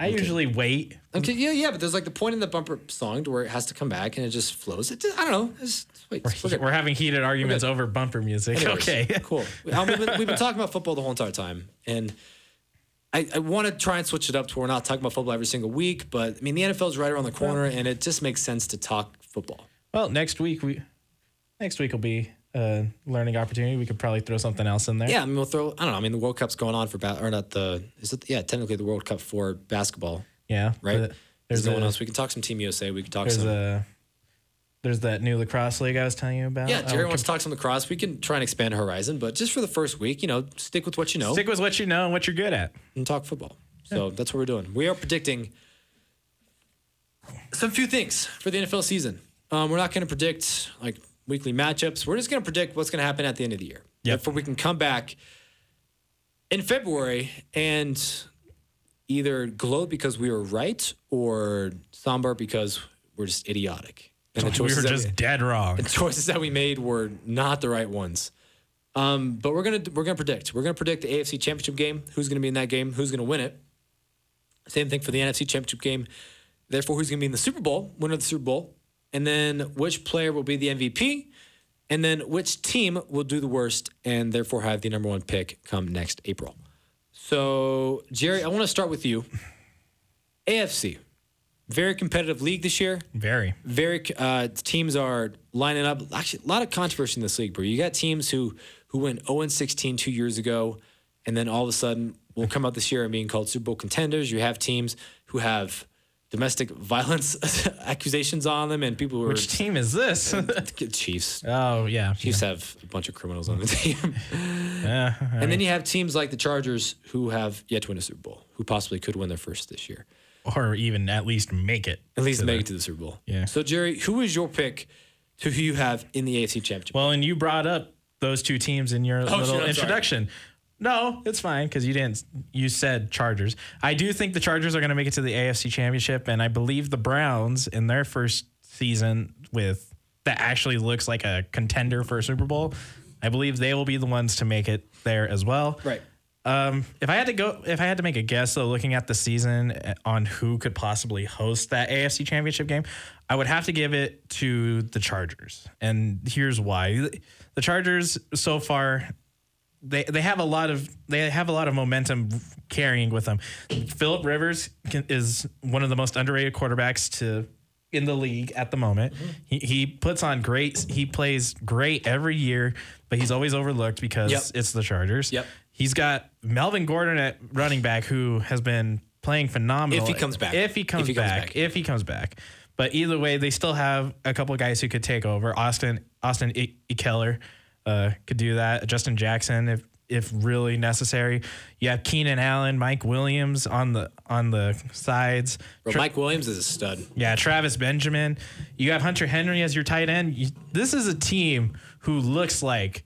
I usually wait. Okay, yeah, yeah, but there's like the point in the bumper song to where it has to come back and it just flows. It just, I don't know. It's, wait, we're. We're having heated arguments over bumper music. Anyways, Okay. cool. Um, we've, been, we've been talking about football the whole entire time, and I, I want to try and switch it up to where we're not talking about football every single week. But I mean, the NFL is right around the corner, and it just makes sense to talk football. Well, next week we, next week will be a learning opportunity. We could probably throw something else in there. Yeah, I mean, we'll throw. I don't know. I mean, the World Cup's going on for ba- or not the is it? Yeah, technically the World Cup for basketball. Yeah. right. There's There's no one else. We can talk some Team USA. We can talk There's some. a, there's that new lacrosse league I was telling you about. yeah, Jerry Uh, wants to talk some lacrosse. We can try and expand horizon, but just for the first week, you know, stick with what you know. Stick with what you know and what you're good at. and talk football. So that's what we're doing. We are predicting some few things for the NFL season. Um, we're not going to predict like weekly matchups. We're just going to predict what's going to happen at the end of the year. Therefore, we can come back in February and either gloat because we were right or somber because we're just idiotic. And the we were just dead wrong. the choices that we made were not the right ones. Um, but we're gonna we're gonna predict. We're gonna predict the AFC Championship game. Who's gonna be in that game? Who's gonna win it? Same thing for the NFC Championship game. Therefore, who's gonna be in the Super Bowl? Winner of the Super Bowl, and then which player will be the MVP, and then which team will do the worst, and therefore have the number one pick come next April. So, Jerry, I want to start with you. AFC, very competitive league this year. Very. Very uh, teams are lining up. Actually, a lot of controversy in this league, bro. You got teams who who went 0 16 two years ago, and then all of a sudden will come out this year and being called Super Bowl contenders. You have teams who have domestic violence accusations on them, and people who are Which team is this? Chiefs. Oh yeah, Chiefs have a bunch of criminals on the team. Yeah, And then you have teams like the Chargers who have yet to win a Super Bowl, who possibly could win their first this year. Or even at least make it. At least make the- it to the Super Bowl. Yeah. So Jerry, who is your pick to who you have in the AFC Championship? Well, and you brought up those two teams in your Oh, little shit, I'm sorry. introduction. No, it's fine because you didn't. You said Chargers. I do think the Chargers are going to make it to the AFC Championship, and I believe the Browns in their first season with that actually looks like a contender for a Super Bowl. I believe they will be the ones to make it there as well. Right. Um, if I had to go, if I had to make a guess, though, looking at the season uh, on who could possibly host that AFC Championship game, I would have to give it to the Chargers, and here's why: the Chargers so far. They, they have a lot of they have a lot of momentum carrying with them. Philip Rivers can, is one of the most underrated quarterbacks to in the league at the moment. He, he puts on great he plays great every year, but he's always overlooked because Yep. it's the Chargers. Yep. He's got Melvin Gordon at running back who has been playing phenomenal. If he comes back. If he comes, If he comes back, back. If he comes back. But either way, they still have a couple of guys who could take over. Austin Austin E- Ekeler uh, could do that. Justin Jackson, if if really necessary. You have Keenan Allen, Mike Williams on the on the sides. Bro, Tra- Mike Williams is a stud. yeah, Travis Benjamin. You have Hunter Henry as your tight end. You, this is a team who looks like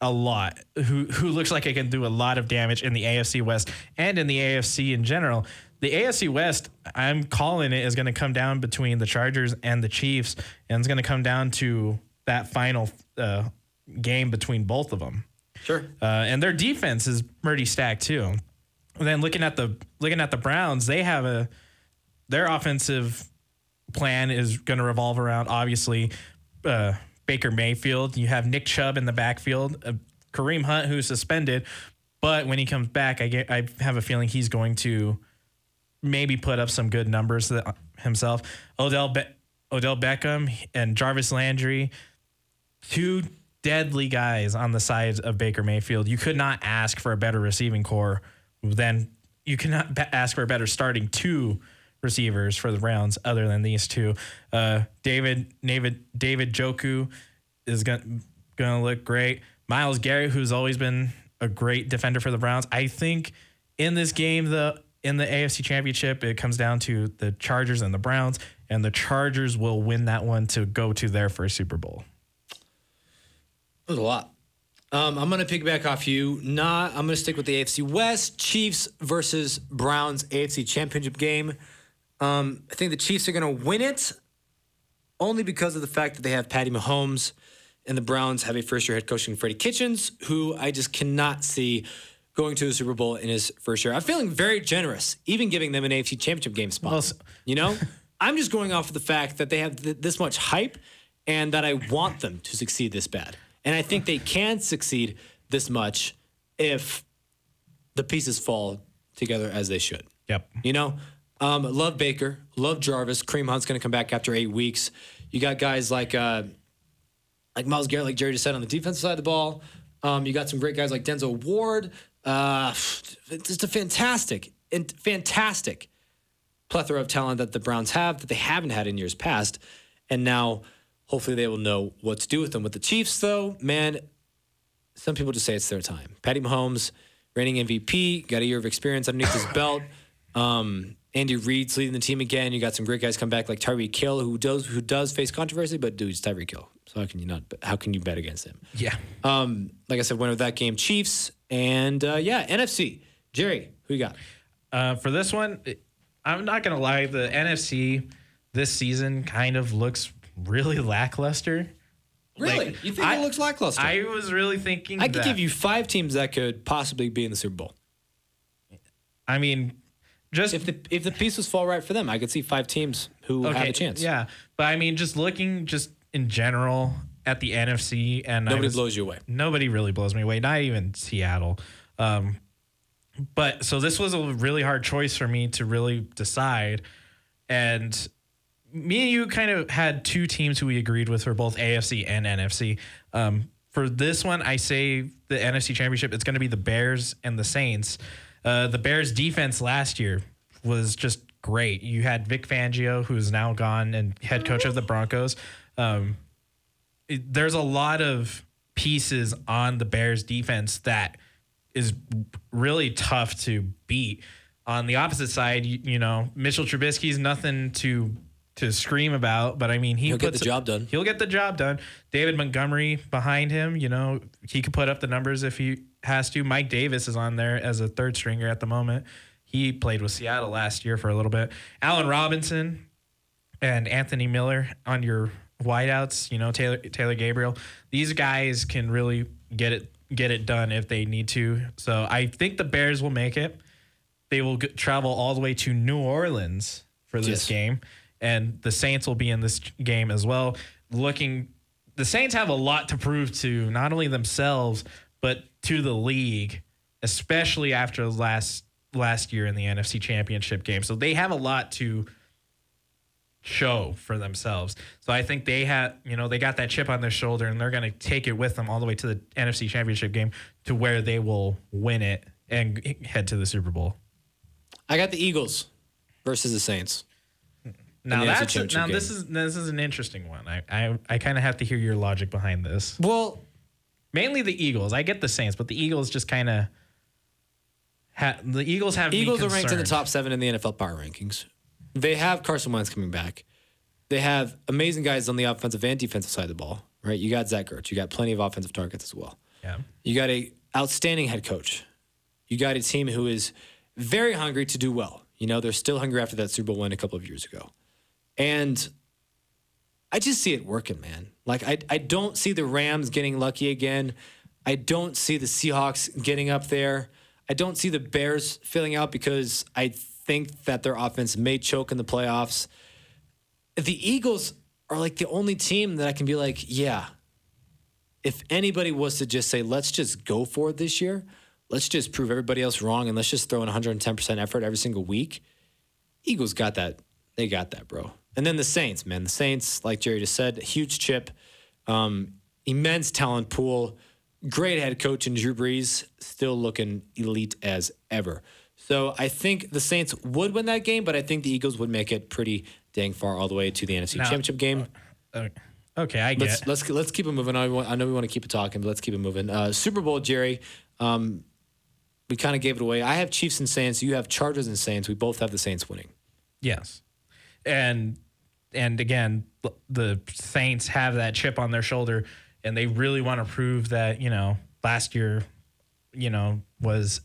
a lot, who who looks like it can do a lot of damage in the AFC West and in the AFC in general. The AFC West, I'm calling it, is going to come down between the Chargers and the Chiefs, and it's going to come down to that final uh, game between both of them. Sure. Uh, and their defense is pretty stacked too. And then looking at the looking at the Browns, they have a their offensive plan is going to revolve around obviously uh, Baker Mayfield. You have Nick Chubb in the backfield, uh, Kareem Hunt who's suspended, but when he comes back, I get I have a feeling he's going to maybe put up some good numbers that, himself. Odell Be- Odell Beckham and Jarvis Landry, two deadly guys on the sides of Baker Mayfield. You could not ask for a better receiving corps than you cannot ask for a better starting two receivers for the Browns other than these two. Uh, David David David Njoku is going to look great. Myles Garrett, who's always been a great defender for the Browns. I think in this game, the in the AFC Championship, it comes down to the Chargers and the Browns, and the Chargers will win that one to go to their first Super Bowl. There's a lot. Um, I'm going to piggyback off you. Not. I'm going to stick with the AFC West. Chiefs versus Browns AFC Championship game. Um, I think the Chiefs are going to win it, only because of the fact that they have Patty Mahomes, and the Browns have a first-year head coach in Freddie Kitchens, who I just cannot see going to the Super Bowl in his first year. I'm feeling very generous, even giving them an AFC Championship game spot. you know, I'm just going off of the fact that they have th- this much hype, and that I want them to succeed this bad. And I think they can succeed this much if the pieces fall together as they should. Yep. You know, um, love Baker, love Jarvis. Kareem Hunt's going to come back after eight weeks. You got guys like uh, like Myles Garrett, like Jerry just said, on the defensive side of the ball. Um, you got some great guys like Denzel Ward. Uh, just a fantastic and fantastic plethora of talent that the Browns have that they haven't had in years past, and now hopefully they will know what to do with them. With the Chiefs, though, man, some people just say it's their time. Patty Mahomes, reigning MVP, got a year of experience underneath his belt. Um, Andy Reid's leading the team again. You got some great guys come back like Tyreek Hill, who does who does face controversy, but dude, it's Tyreek Hill. So how can you not? How can you bet against him? Yeah. Um, like I said, winner of that game, Chiefs, and uh, yeah, NFC. Jerry, who you got? Uh, for this one, I'm not gonna lie. The NFC this season kind of looks really lackluster. Really? Like, you think I- it looks lackluster? I was really thinking. I could that- give you five teams that could possibly be in the Super Bowl. I mean, just if the if the pieces fall right for them, I could see five teams who have a chance. Yeah, but I mean, just looking just in general at the NFC, and Nobody was- blows you away. Nobody really blows me away. Not even Seattle. Um, but so this was a really hard choice for me to really decide, and me and you kind of had two teams who we agreed with for both AFC and NFC. Um, for this one, I say the NFC Championship. It's going to be the Bears and the Saints. Uh, the Bears defense last year was just great. You had Vic Fangio, who's now gone and head coach of the Broncos. Um, it- there's a lot of pieces on the Bears defense that is really tough to beat. On the opposite side, you, you know, Mitchell Trubisky's nothing to to scream about, but I mean, he He'll get the job done. He'll get the job done. David Montgomery behind him, you know, he could put up the numbers if he has to. Mike Davis is on there as a third stringer at the moment. He played with Seattle last year for a little bit. Allen Robinson and Anthony Miller on your wideouts, you know, Taylor Taylor Gabriel. These guys can really get it get it done if they need to. So I think the Bears will make it. They will g- travel all the way to New Orleans for this Yes. game, and the Saints will be in this game as well. Looking, the Saints have a lot to prove to not only themselves but to the league, especially after last last year in the NFC Championship game. So they have a lot to show for themselves. So I think they had, you know, they got that chip on their shoulder and they're going to take it with them all the way to the NFC Championship game to where they will win it and head to the Super Bowl. I got the Eagles versus the Saints. Hmm. Now in the NFC that's Championship now game. this is this is an interesting one. I I, I kind of have to hear your logic behind this. Well, mainly the Eagles. I get the Saints, but the Eagles just kind of ha- the Eagles have Eagles are ranked in the top seven in the NFL power rankings. They have Carson Wentz coming back. They have amazing guys on the offensive and defensive side of the ball. Right? You got Zach Ertz. You got plenty of offensive targets as well. Yeah. You got a outstanding head coach. You got a team who is very hungry to do well. You know, they're still hungry after that Super Bowl win a couple of years ago. And I just see it working, man. Like I I don't see the Rams getting lucky again. I don't see the Seahawks getting up there. I don't see the Bears filling out because I think that their offense may choke in the playoffs. The Eagles are like the only team that I can be like, yeah, if anybody was to just say, let's just go for it this year, let's just prove everybody else wrong and let's just throw in 110% effort every single week, Eagles got that. They got that, bro. And then the Saints, man. The Saints, like Jerry just said, huge chip, um, immense talent pool, great head coach in Drew Brees, still looking elite as ever. So I think the Saints would win that game, but I think the Eagles would make it pretty dang far all the way to the NFC Now- Championship game. Uh, okay, I get. Let's let's let's keep it moving. I, want, I know we want to keep it talking, but let's keep it moving. Uh, Super Bowl, Jerry. Um, we kind of gave it away. I have Chiefs and Saints. You have Chargers and Saints. We both have the Saints winning. Yes, and and again, the Saints have that chip on their shoulder, and they really want to prove that you know last year, you know was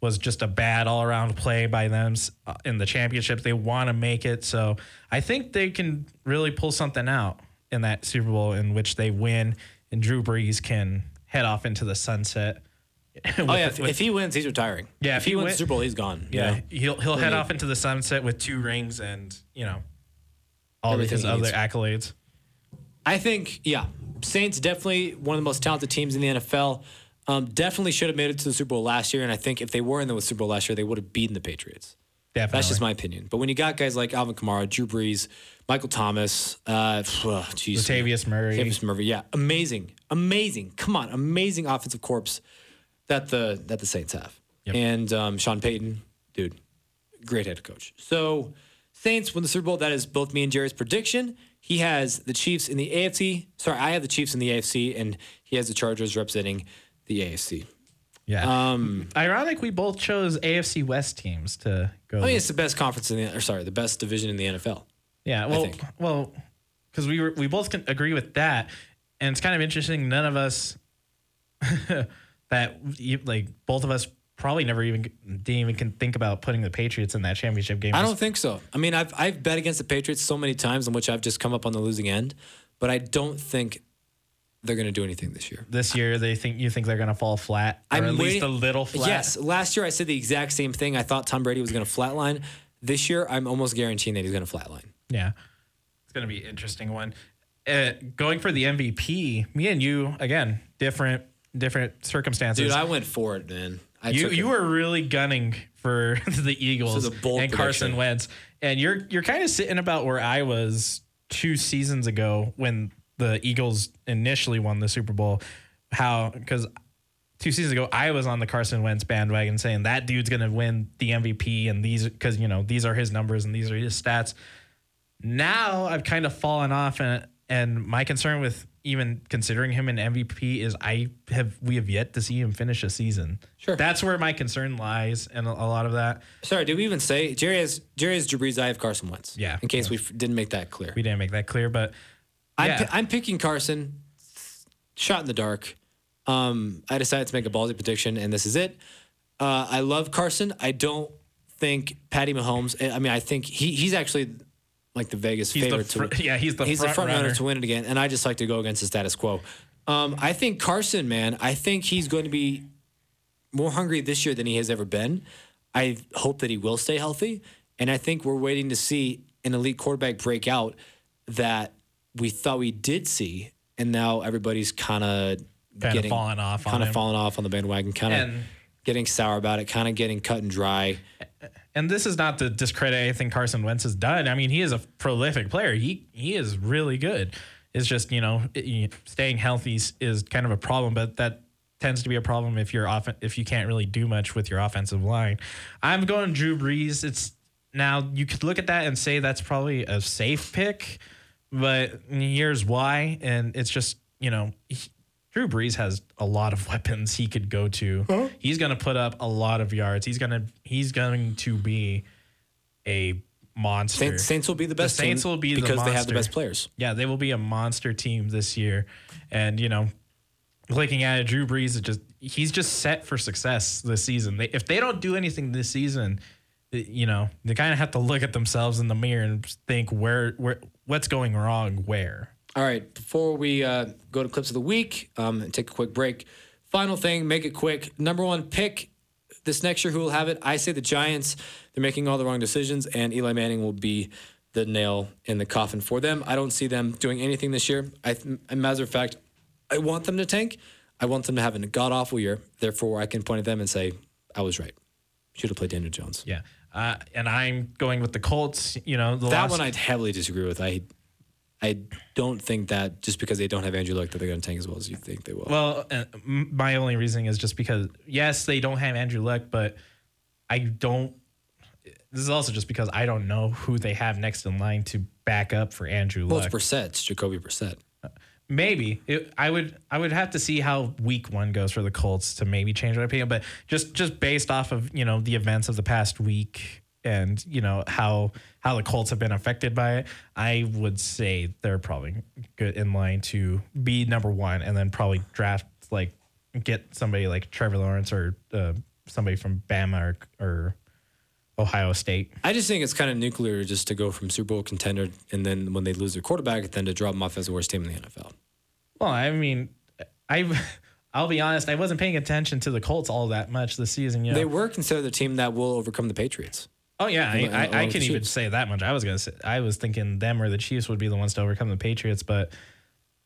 was just a bad all around play by them uh, in the championship. They want to make it, so I think they can really pull something out in that Super Bowl in which they win, and Drew Brees can head off into the sunset. oh yeah, if, with- if he wins, he's retiring. Yeah, if he, wins the Super Bowl, he's gone. you Yeah, know? he'll he'll head off into the sunset with two rings and you know all because of his other accolades. I think, yeah, Saints definitely one of the most talented teams in the NFL. Um, definitely should have made it to the Super Bowl last year, and I think if they were in the Super Bowl last year, they would have beaten the Patriots. Definitely. That's just my opinion. But when you got guys like Alvin Kamara, Drew Brees, Michael Thomas, uh, geez, Latavius Murray. Latavius Murray, yeah, amazing, amazing. Come on, amazing offensive corps that the that the Saints have, and um, Sean Payton, dude, great head coach. So Saints win the Super Bowl. That is both me and Jerry's prediction. He has the Chiefs in the AFC. Sorry, I have the Chiefs in the AFC, and he has the Chargers representing the AFC. Yeah. Um, Ironic, we both chose AFC West teams to go. I mean, it's the best conference in the, or sorry, the best division in the NFL. yeah, well, well, because we were we both can agree with that, and it's kind of interesting. None of us that you, like both of us probably never even didn't even can think about putting the Patriots in that championship game. I don't think so. I mean, I've I've bet against the Patriots so many times in which I've just come up on the losing end, but I don't think they're going to do anything this year. this year they think you think they're going to fall flat, or I'm at least a little flat. Yes, last year I said the exact same thing. I thought Tom Brady was going to flatline. This year, I'm almost guaranteeing that he's going to flatline. Yeah. It's going to be an interesting one. Uh, going for the MVP, me and you, again, different different circumstances. Dude, I went for it, man. I you you were really gunning for the Eagles and Carson prediction. Wentz, and you're you're kind of sitting about where I was two seasons ago when the Eagles initially won the Super Bowl. How because two seasons ago I was on the Carson Wentz bandwagon saying that dude's gonna win the MVP and these because you know these are his numbers and these are his stats. Now I've kind of fallen off and and my concern with even considering him an MVP is I have we have yet to see him finish a season. Sure. That's where my concern lies and a, a lot of that. Sorry, did we even say Jerry has Jerry has Drew Brees? I have Carson Wentz. Yeah. In case we f- didn't make that clear. We didn't make that clear, but I'm, pi- I'm picking Carson. Shot in the dark. Um, I decided to make a ballsy prediction, and this is it. Uh, I love Carson. I don't think Patty Mahomes. I mean, I think he he's actually like the Vegas He's the favorite fr- to. yeah, he's the he's front the front runner runner. to win it again, and I just like to go against the status quo. Um, I think Carson, man. I think he's going to be more hungry this year than he has ever been. I hope that he will stay healthy, and I think we're waiting to see an elite quarterback break out that we thought we did see, and now everybody's kind of getting falling off kind of falling off on the bandwagon, kind of getting sour about it, kind of getting cut and dry. And this is not to discredit anything Carson Wentz has done. I mean, he is a prolific player. He he is really good. It's just you know staying healthy is, kind of a problem. But that tends to be a problem if you're off if you can't really do much with your offensive line. I'm going Drew Brees. It's now you could look at that and say that's probably a safe pick, but here's why. And it's just you know. Drew Brees has a lot of weapons he could go to. He's going to put up a lot of yards. He's going to he's going to be a monster. Saints, Saints will be the best. The Saints will be because the they have the best players. Yeah, they will be a monster team this year. And you know, looking at it, Drew Brees is just he's just set for success this season. They, if they don't do anything this season, you know, they kind of have to look at themselves in the mirror and think where where what's going wrong where. All right, before we uh, go to clips of the week um, and take a quick break, final thing, make it quick. Number one pick this next year, who will have it? I say the Giants. They're making all the wrong decisions, and Eli Manning will be the nail in the coffin for them. I don't see them doing anything this year. I, th- as a matter of fact, I want them to tank. I want them to have a god awful year. Therefore, I can point at them and say, I was right. Should have played Daniel Jones. Yeah. Uh, and I'm going with the Colts. You know, the that last- one I'd heavily disagree with. I I don't think that just because they don't have Andrew Luck that they're going to tank as well as you think they will. Well, uh, my only reasoning is just because yes, they don't have Andrew Luck, but I don't. This is also just because I don't know who they have next in line to back up for Andrew well, Luck. it's Brissett. It's Jacoby Brissett. Maybe it, I would. I would have to see how week one goes for the Colts to maybe change my opinion. But just just based off of you know the events of the past week and you know how how the Colts have been affected by it, I would say they're probably good in line to be number one, and then probably draft like get somebody like Trevor Lawrence or uh, somebody from Bama or, or Ohio State. I just think it's kind of nuclear just to go from Super Bowl contender and then when they lose their quarterback, then to drop them off as the worst team in the NFL. Well, I mean, I I'll be honest, I wasn't paying attention to the Colts all that much this season. You know? They were considered the team that will overcome the Patriots. Oh yeah, I, I, I can even say that much. I was gonna say I was thinking them or the Chiefs would be the ones to overcome the Patriots, but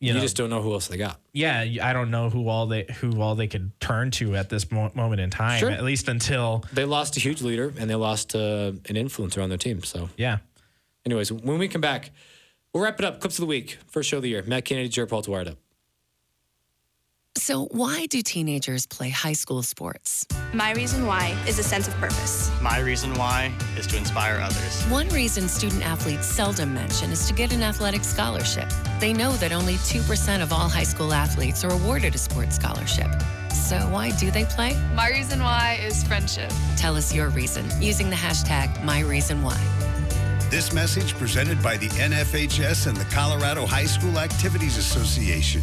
you, You, know, just don't know who else they got. yeah, I don't know who all they who all they could turn to at this mo- moment in time. Sure. At least until They lost a huge leader and they lost uh, an influencer on their team. So, yeah. anyways, when we come back, we'll wrap it up. Clips of the week, first show of the year. Matt Kennedy, Jared Paul, wired up. So, why do teenagers play high school sports? My reason why is a sense of purpose. My reason why is to inspire others. One reason student athletes seldom mention is to get an athletic scholarship. They know that only 2% of all high school athletes are awarded a sports scholarship. So, why do they play? My reason why is friendship. Tell us your reason using the hashtag MyReasonWhy. This message presented by the NFHS and the Colorado High School Activities Association.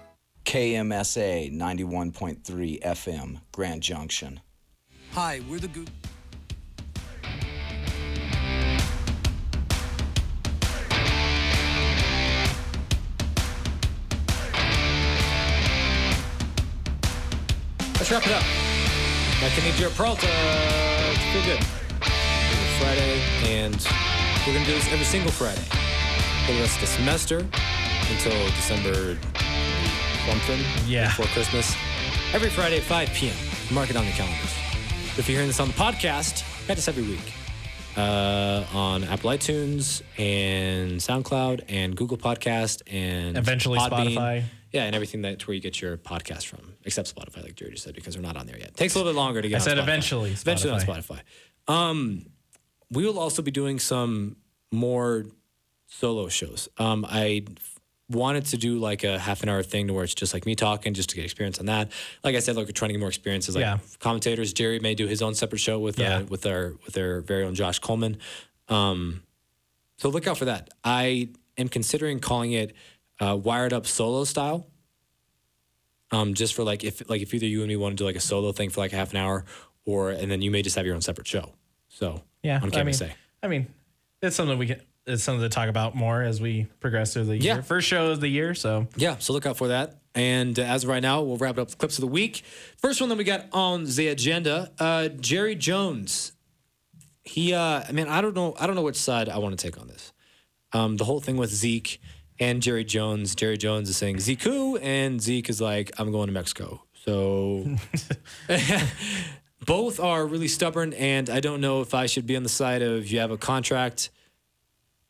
KMSA 91.3 FM, Grand Junction. Hi, we're the Goo. Let's wrap it up. Matt Kennedy, Jared Peralta. It's feel good. It's Friday, and we're going to do this every single Friday for the rest of the semester until December something Yeah. before Christmas. Every Friday at 5 p.m. Mark it on the calendars. If you're hearing this on the podcast, catch us every week uh, on Apple iTunes and SoundCloud and Google Podcast and Eventually Podbean. Spotify. Yeah, and everything that's where you get your podcast from, except Spotify, like Jerry just said, because we're not on there yet. Takes a little bit longer to get. I said Spotify. eventually Eventually on Spotify. Spotify. Um, we will also be doing some more solo shows. Um, I wanted to do like a half an hour thing to where it's just like me talking, just to get experience on that. Like I said, like we're trying to get more experiences. Like Yeah. commentators, Jerry may do his own separate show with Yeah. uh, with our with our very own Josh Coleman. Um, so look out for that. I am considering calling it uh, wired up solo style. Um, just for like if like if either you and me want to do like a solo thing for like half an hour, or and then you may just have your own separate show. So Yeah, on I mean, KMSA. I mean, it's something we can. It's something to talk about more as we progress through the year. Yeah. First show of the year, so Yeah, so look out for that. And uh, as of right now, we'll wrap it up with clips of the week. First one that we got on the agenda, uh, Jerry Jones. He, uh, I mean, I don't know, I don't know which side I want to take on this. Um, the whole thing with Zeke and Jerry Jones. Jerry Jones is saying Zeke and Zeke is like, I'm going to Mexico. So both are really stubborn, and I don't know if I should be on the side of you have a contract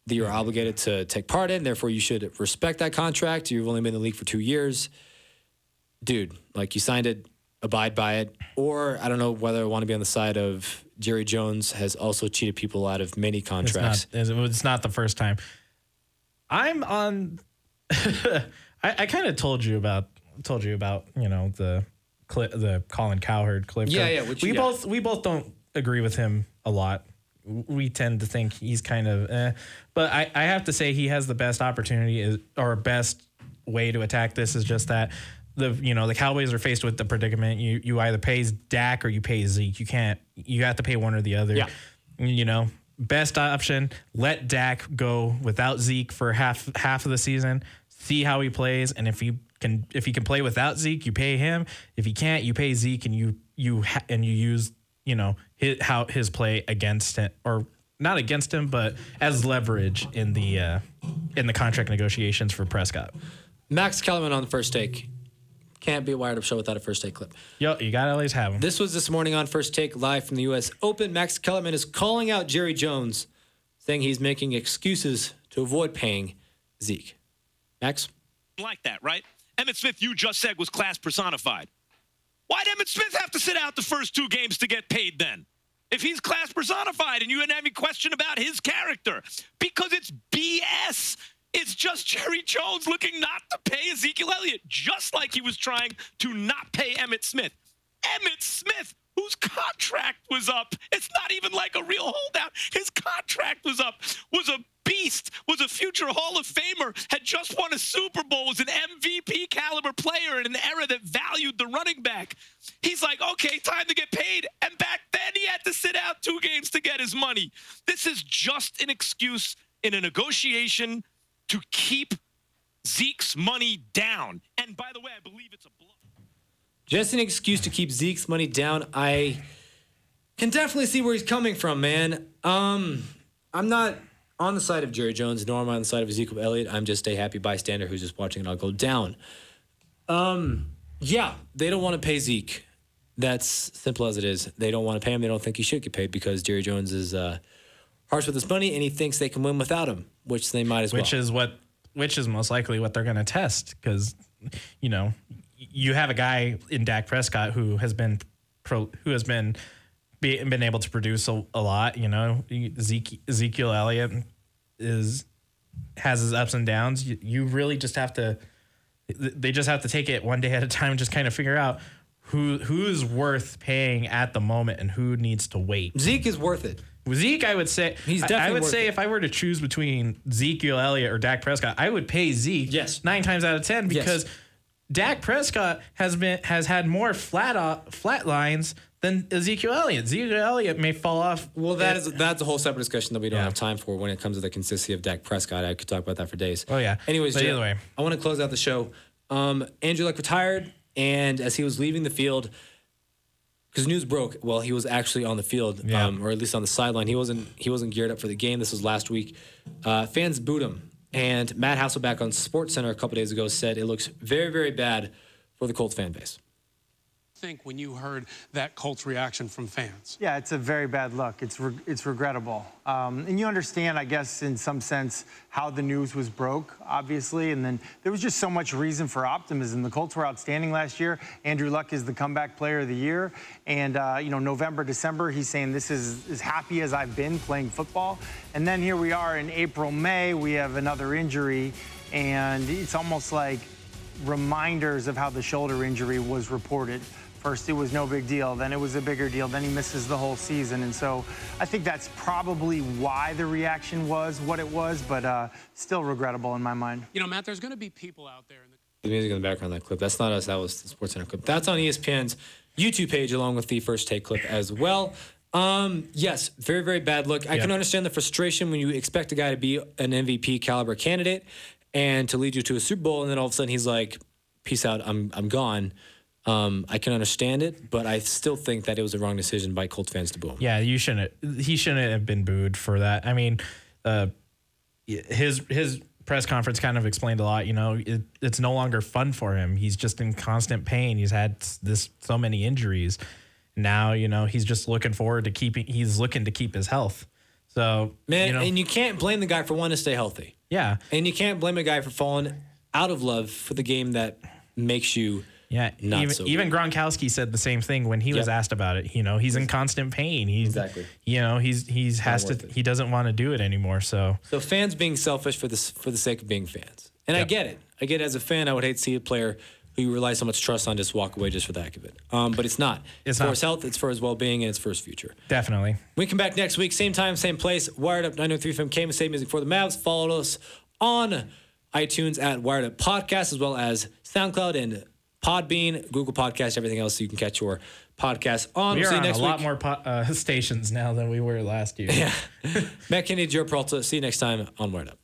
that you're obligated to take part in, therefore you should respect that contract. You've only been in the league for two years. Dude, like you signed it, abide by it. Or I don't know whether I want to be on the side of Jerry Jones has also cheated people out of many contracts. It's not, it's not the first time. I'm on. I, I kind of told you about told you about you know the clip the Colin Cowherd clip. Yeah, yeah, which- we yeah. both we both don't agree with him a lot. We tend to think he's kind of, eh. but I I have to say he has the best opportunity is, or best way to attack this is just that the you know the Cowboys are faced with the predicament. You you either pay Dak or you pay Zeke. You can't. You have to pay one or the other. Yeah. You know, best option. Let Dak go without Zeke for half half of the season. See how he plays, and if he can if he can play without Zeke, you pay him. If he can't, you pay Zeke, and you you ha- and you use you know his, how his play against it or not against him, but as leverage in the uh, in the contract negotiations for Prescott. Max Kellerman on the first take. Can't be a wired up show without a first take clip. Yo, you gotta always have him. This was this morning on First Take live from the U.S. Open. Max Kellerman is calling out Jerry Jones, saying he's making excuses to avoid paying Zeke. Max? Like that, right? Emmitt Smith, you just said, was class personified. Why'd Emmitt Smith have to sit out the first two games to get paid then? If he's class personified and you didn't have any question about his character, because it's BS. It's just Jerry Jones looking not to pay Ezekiel Elliott, just like he was trying to not pay Emmitt Smith. Emmitt Smith, whose contract was up, it's not even like a real holdout. His contract was up, was a beast, was a future Hall of Famer, had just won a Super Bowl, was an MVP caliber player in an era that valued the running back. He's like, okay, time to get paid. And back then he had to sit out two games to get his money. This is just an excuse in a negotiation to keep Zeke's money down. And by the way, I believe it's a bluff. Just an excuse to keep Zeke's money down. I can definitely see where he's coming from, man. Um, I'm not on the side of Jerry Jones, nor am I on the side of Ezekiel Elliott. I'm just a happy bystander who's just watching it all go down. Um, yeah, they don't want to pay Zeke. That's simple as it is. They don't want to pay him. They don't think he should get paid because Jerry Jones is uh, harsh with his money and he thinks they can win without him, which they might as which well. Which is what which is most likely what they're going to test because you know you have a guy in Dak Prescott who has been pro, who has been be, been able to produce a, a lot. You know, Zeke, Ezekiel Elliott is has his ups and downs. You, you really just have to they just have to take it one day at a time and just kind of figure out who who's worth paying at the moment and who needs to wait. Zeke is worth it. Zeke, I would say He's I- I, would say it. if I were to choose between Ezekiel Elliott or Dak Prescott, I would pay Zeke Yes. nine times out of ten because Dak Prescott has been has had more flat o- flat lines than Ezekiel Elliott. Ezekiel Elliott may fall off. Well, that is that's a whole separate discussion that we don't have time for when it comes to the consistency of Dak Prescott. I could talk about that for days. Oh yeah. Anyways, Jay, either way. I want to close out the show. Um, Andrew Luck retired, and as he was leaving the field, because news broke while he was actually on the field, Yeah. um, or at least on the sideline. He wasn't he wasn't geared up for the game. This was last week. Uh, fans booed him, and Matt Hasselbeck on Sports Center a couple days ago said it looks very very bad for the Colts fan base. Think when you heard that Colts reaction from fans? Yeah, it's a very bad look. It's re- it's regrettable, um, and you understand, I guess, in some sense, how the news was broke, obviously, and then there was just so much reason for optimism. The Colts were outstanding last year. Andrew Luck is the comeback player of the year, and uh, you know, November, December, he's saying this is as happy as I've been playing football, and then here we are in April, May, we have another injury, and it's almost like reminders of how the shoulder injury was reported. First, it was no big deal. Then it was a bigger deal. Then he misses the whole season. And so I think that's probably why the reaction was what it was, but uh, still regrettable in my mind. You know, Matt, there's going to be people out there. The music in the background that clip. That's not us. That was the Sports Center clip. That's on ESPN's YouTube page along with the first take clip as well. Um, yes, very, very bad look. I Yeah. can understand the frustration when you expect a guy to be an MVP caliber candidate and to lead you to a Super Bowl, and then all of a sudden he's like peace out, I'm I'm gone. Um, I can understand it, but I still think that it was the wrong decision by Colts fans to boo him. Yeah, you shouldn't. He shouldn't have been booed for that. I mean, uh, his his press conference kind of explained a lot. You know, it, it's no longer fun for him. He's just in constant pain. He's had this so many injuries. Now, you know, he's just looking forward to keeping. He's looking to keep his health. So Man, you know, and you can't blame the guy for wanting to stay healthy. yeah, And you can't blame a guy for falling out of love for the game that makes you yeah. not even so even Gronkowski said the same thing when he was asked about it. You know, he's in constant pain. He's Exactly. You know, he's he's has to. it. He doesn't want to do it anymore. So So fans being selfish for this for the sake of being fans, and I get it. I get it. As a fan, I would hate to see a player who you rely so much trust on just walk away just for the heck of it. Um, but it's not. It's for not. his health. It's for his well-being and it's for his future. definitely. We come back next week, same time, same place. Wired Up 903 from Cayman State Music for the Mavs. Follow us on iTunes at Wired Up Podcast, as well as SoundCloud and Podbean, Google Podcast, everything else. So you can catch your podcast on. We are on a week. lot more po- uh, stations now than we were last year. Yeah. Matt Kennedy, Joe Peralta. See you next time on Wired Up.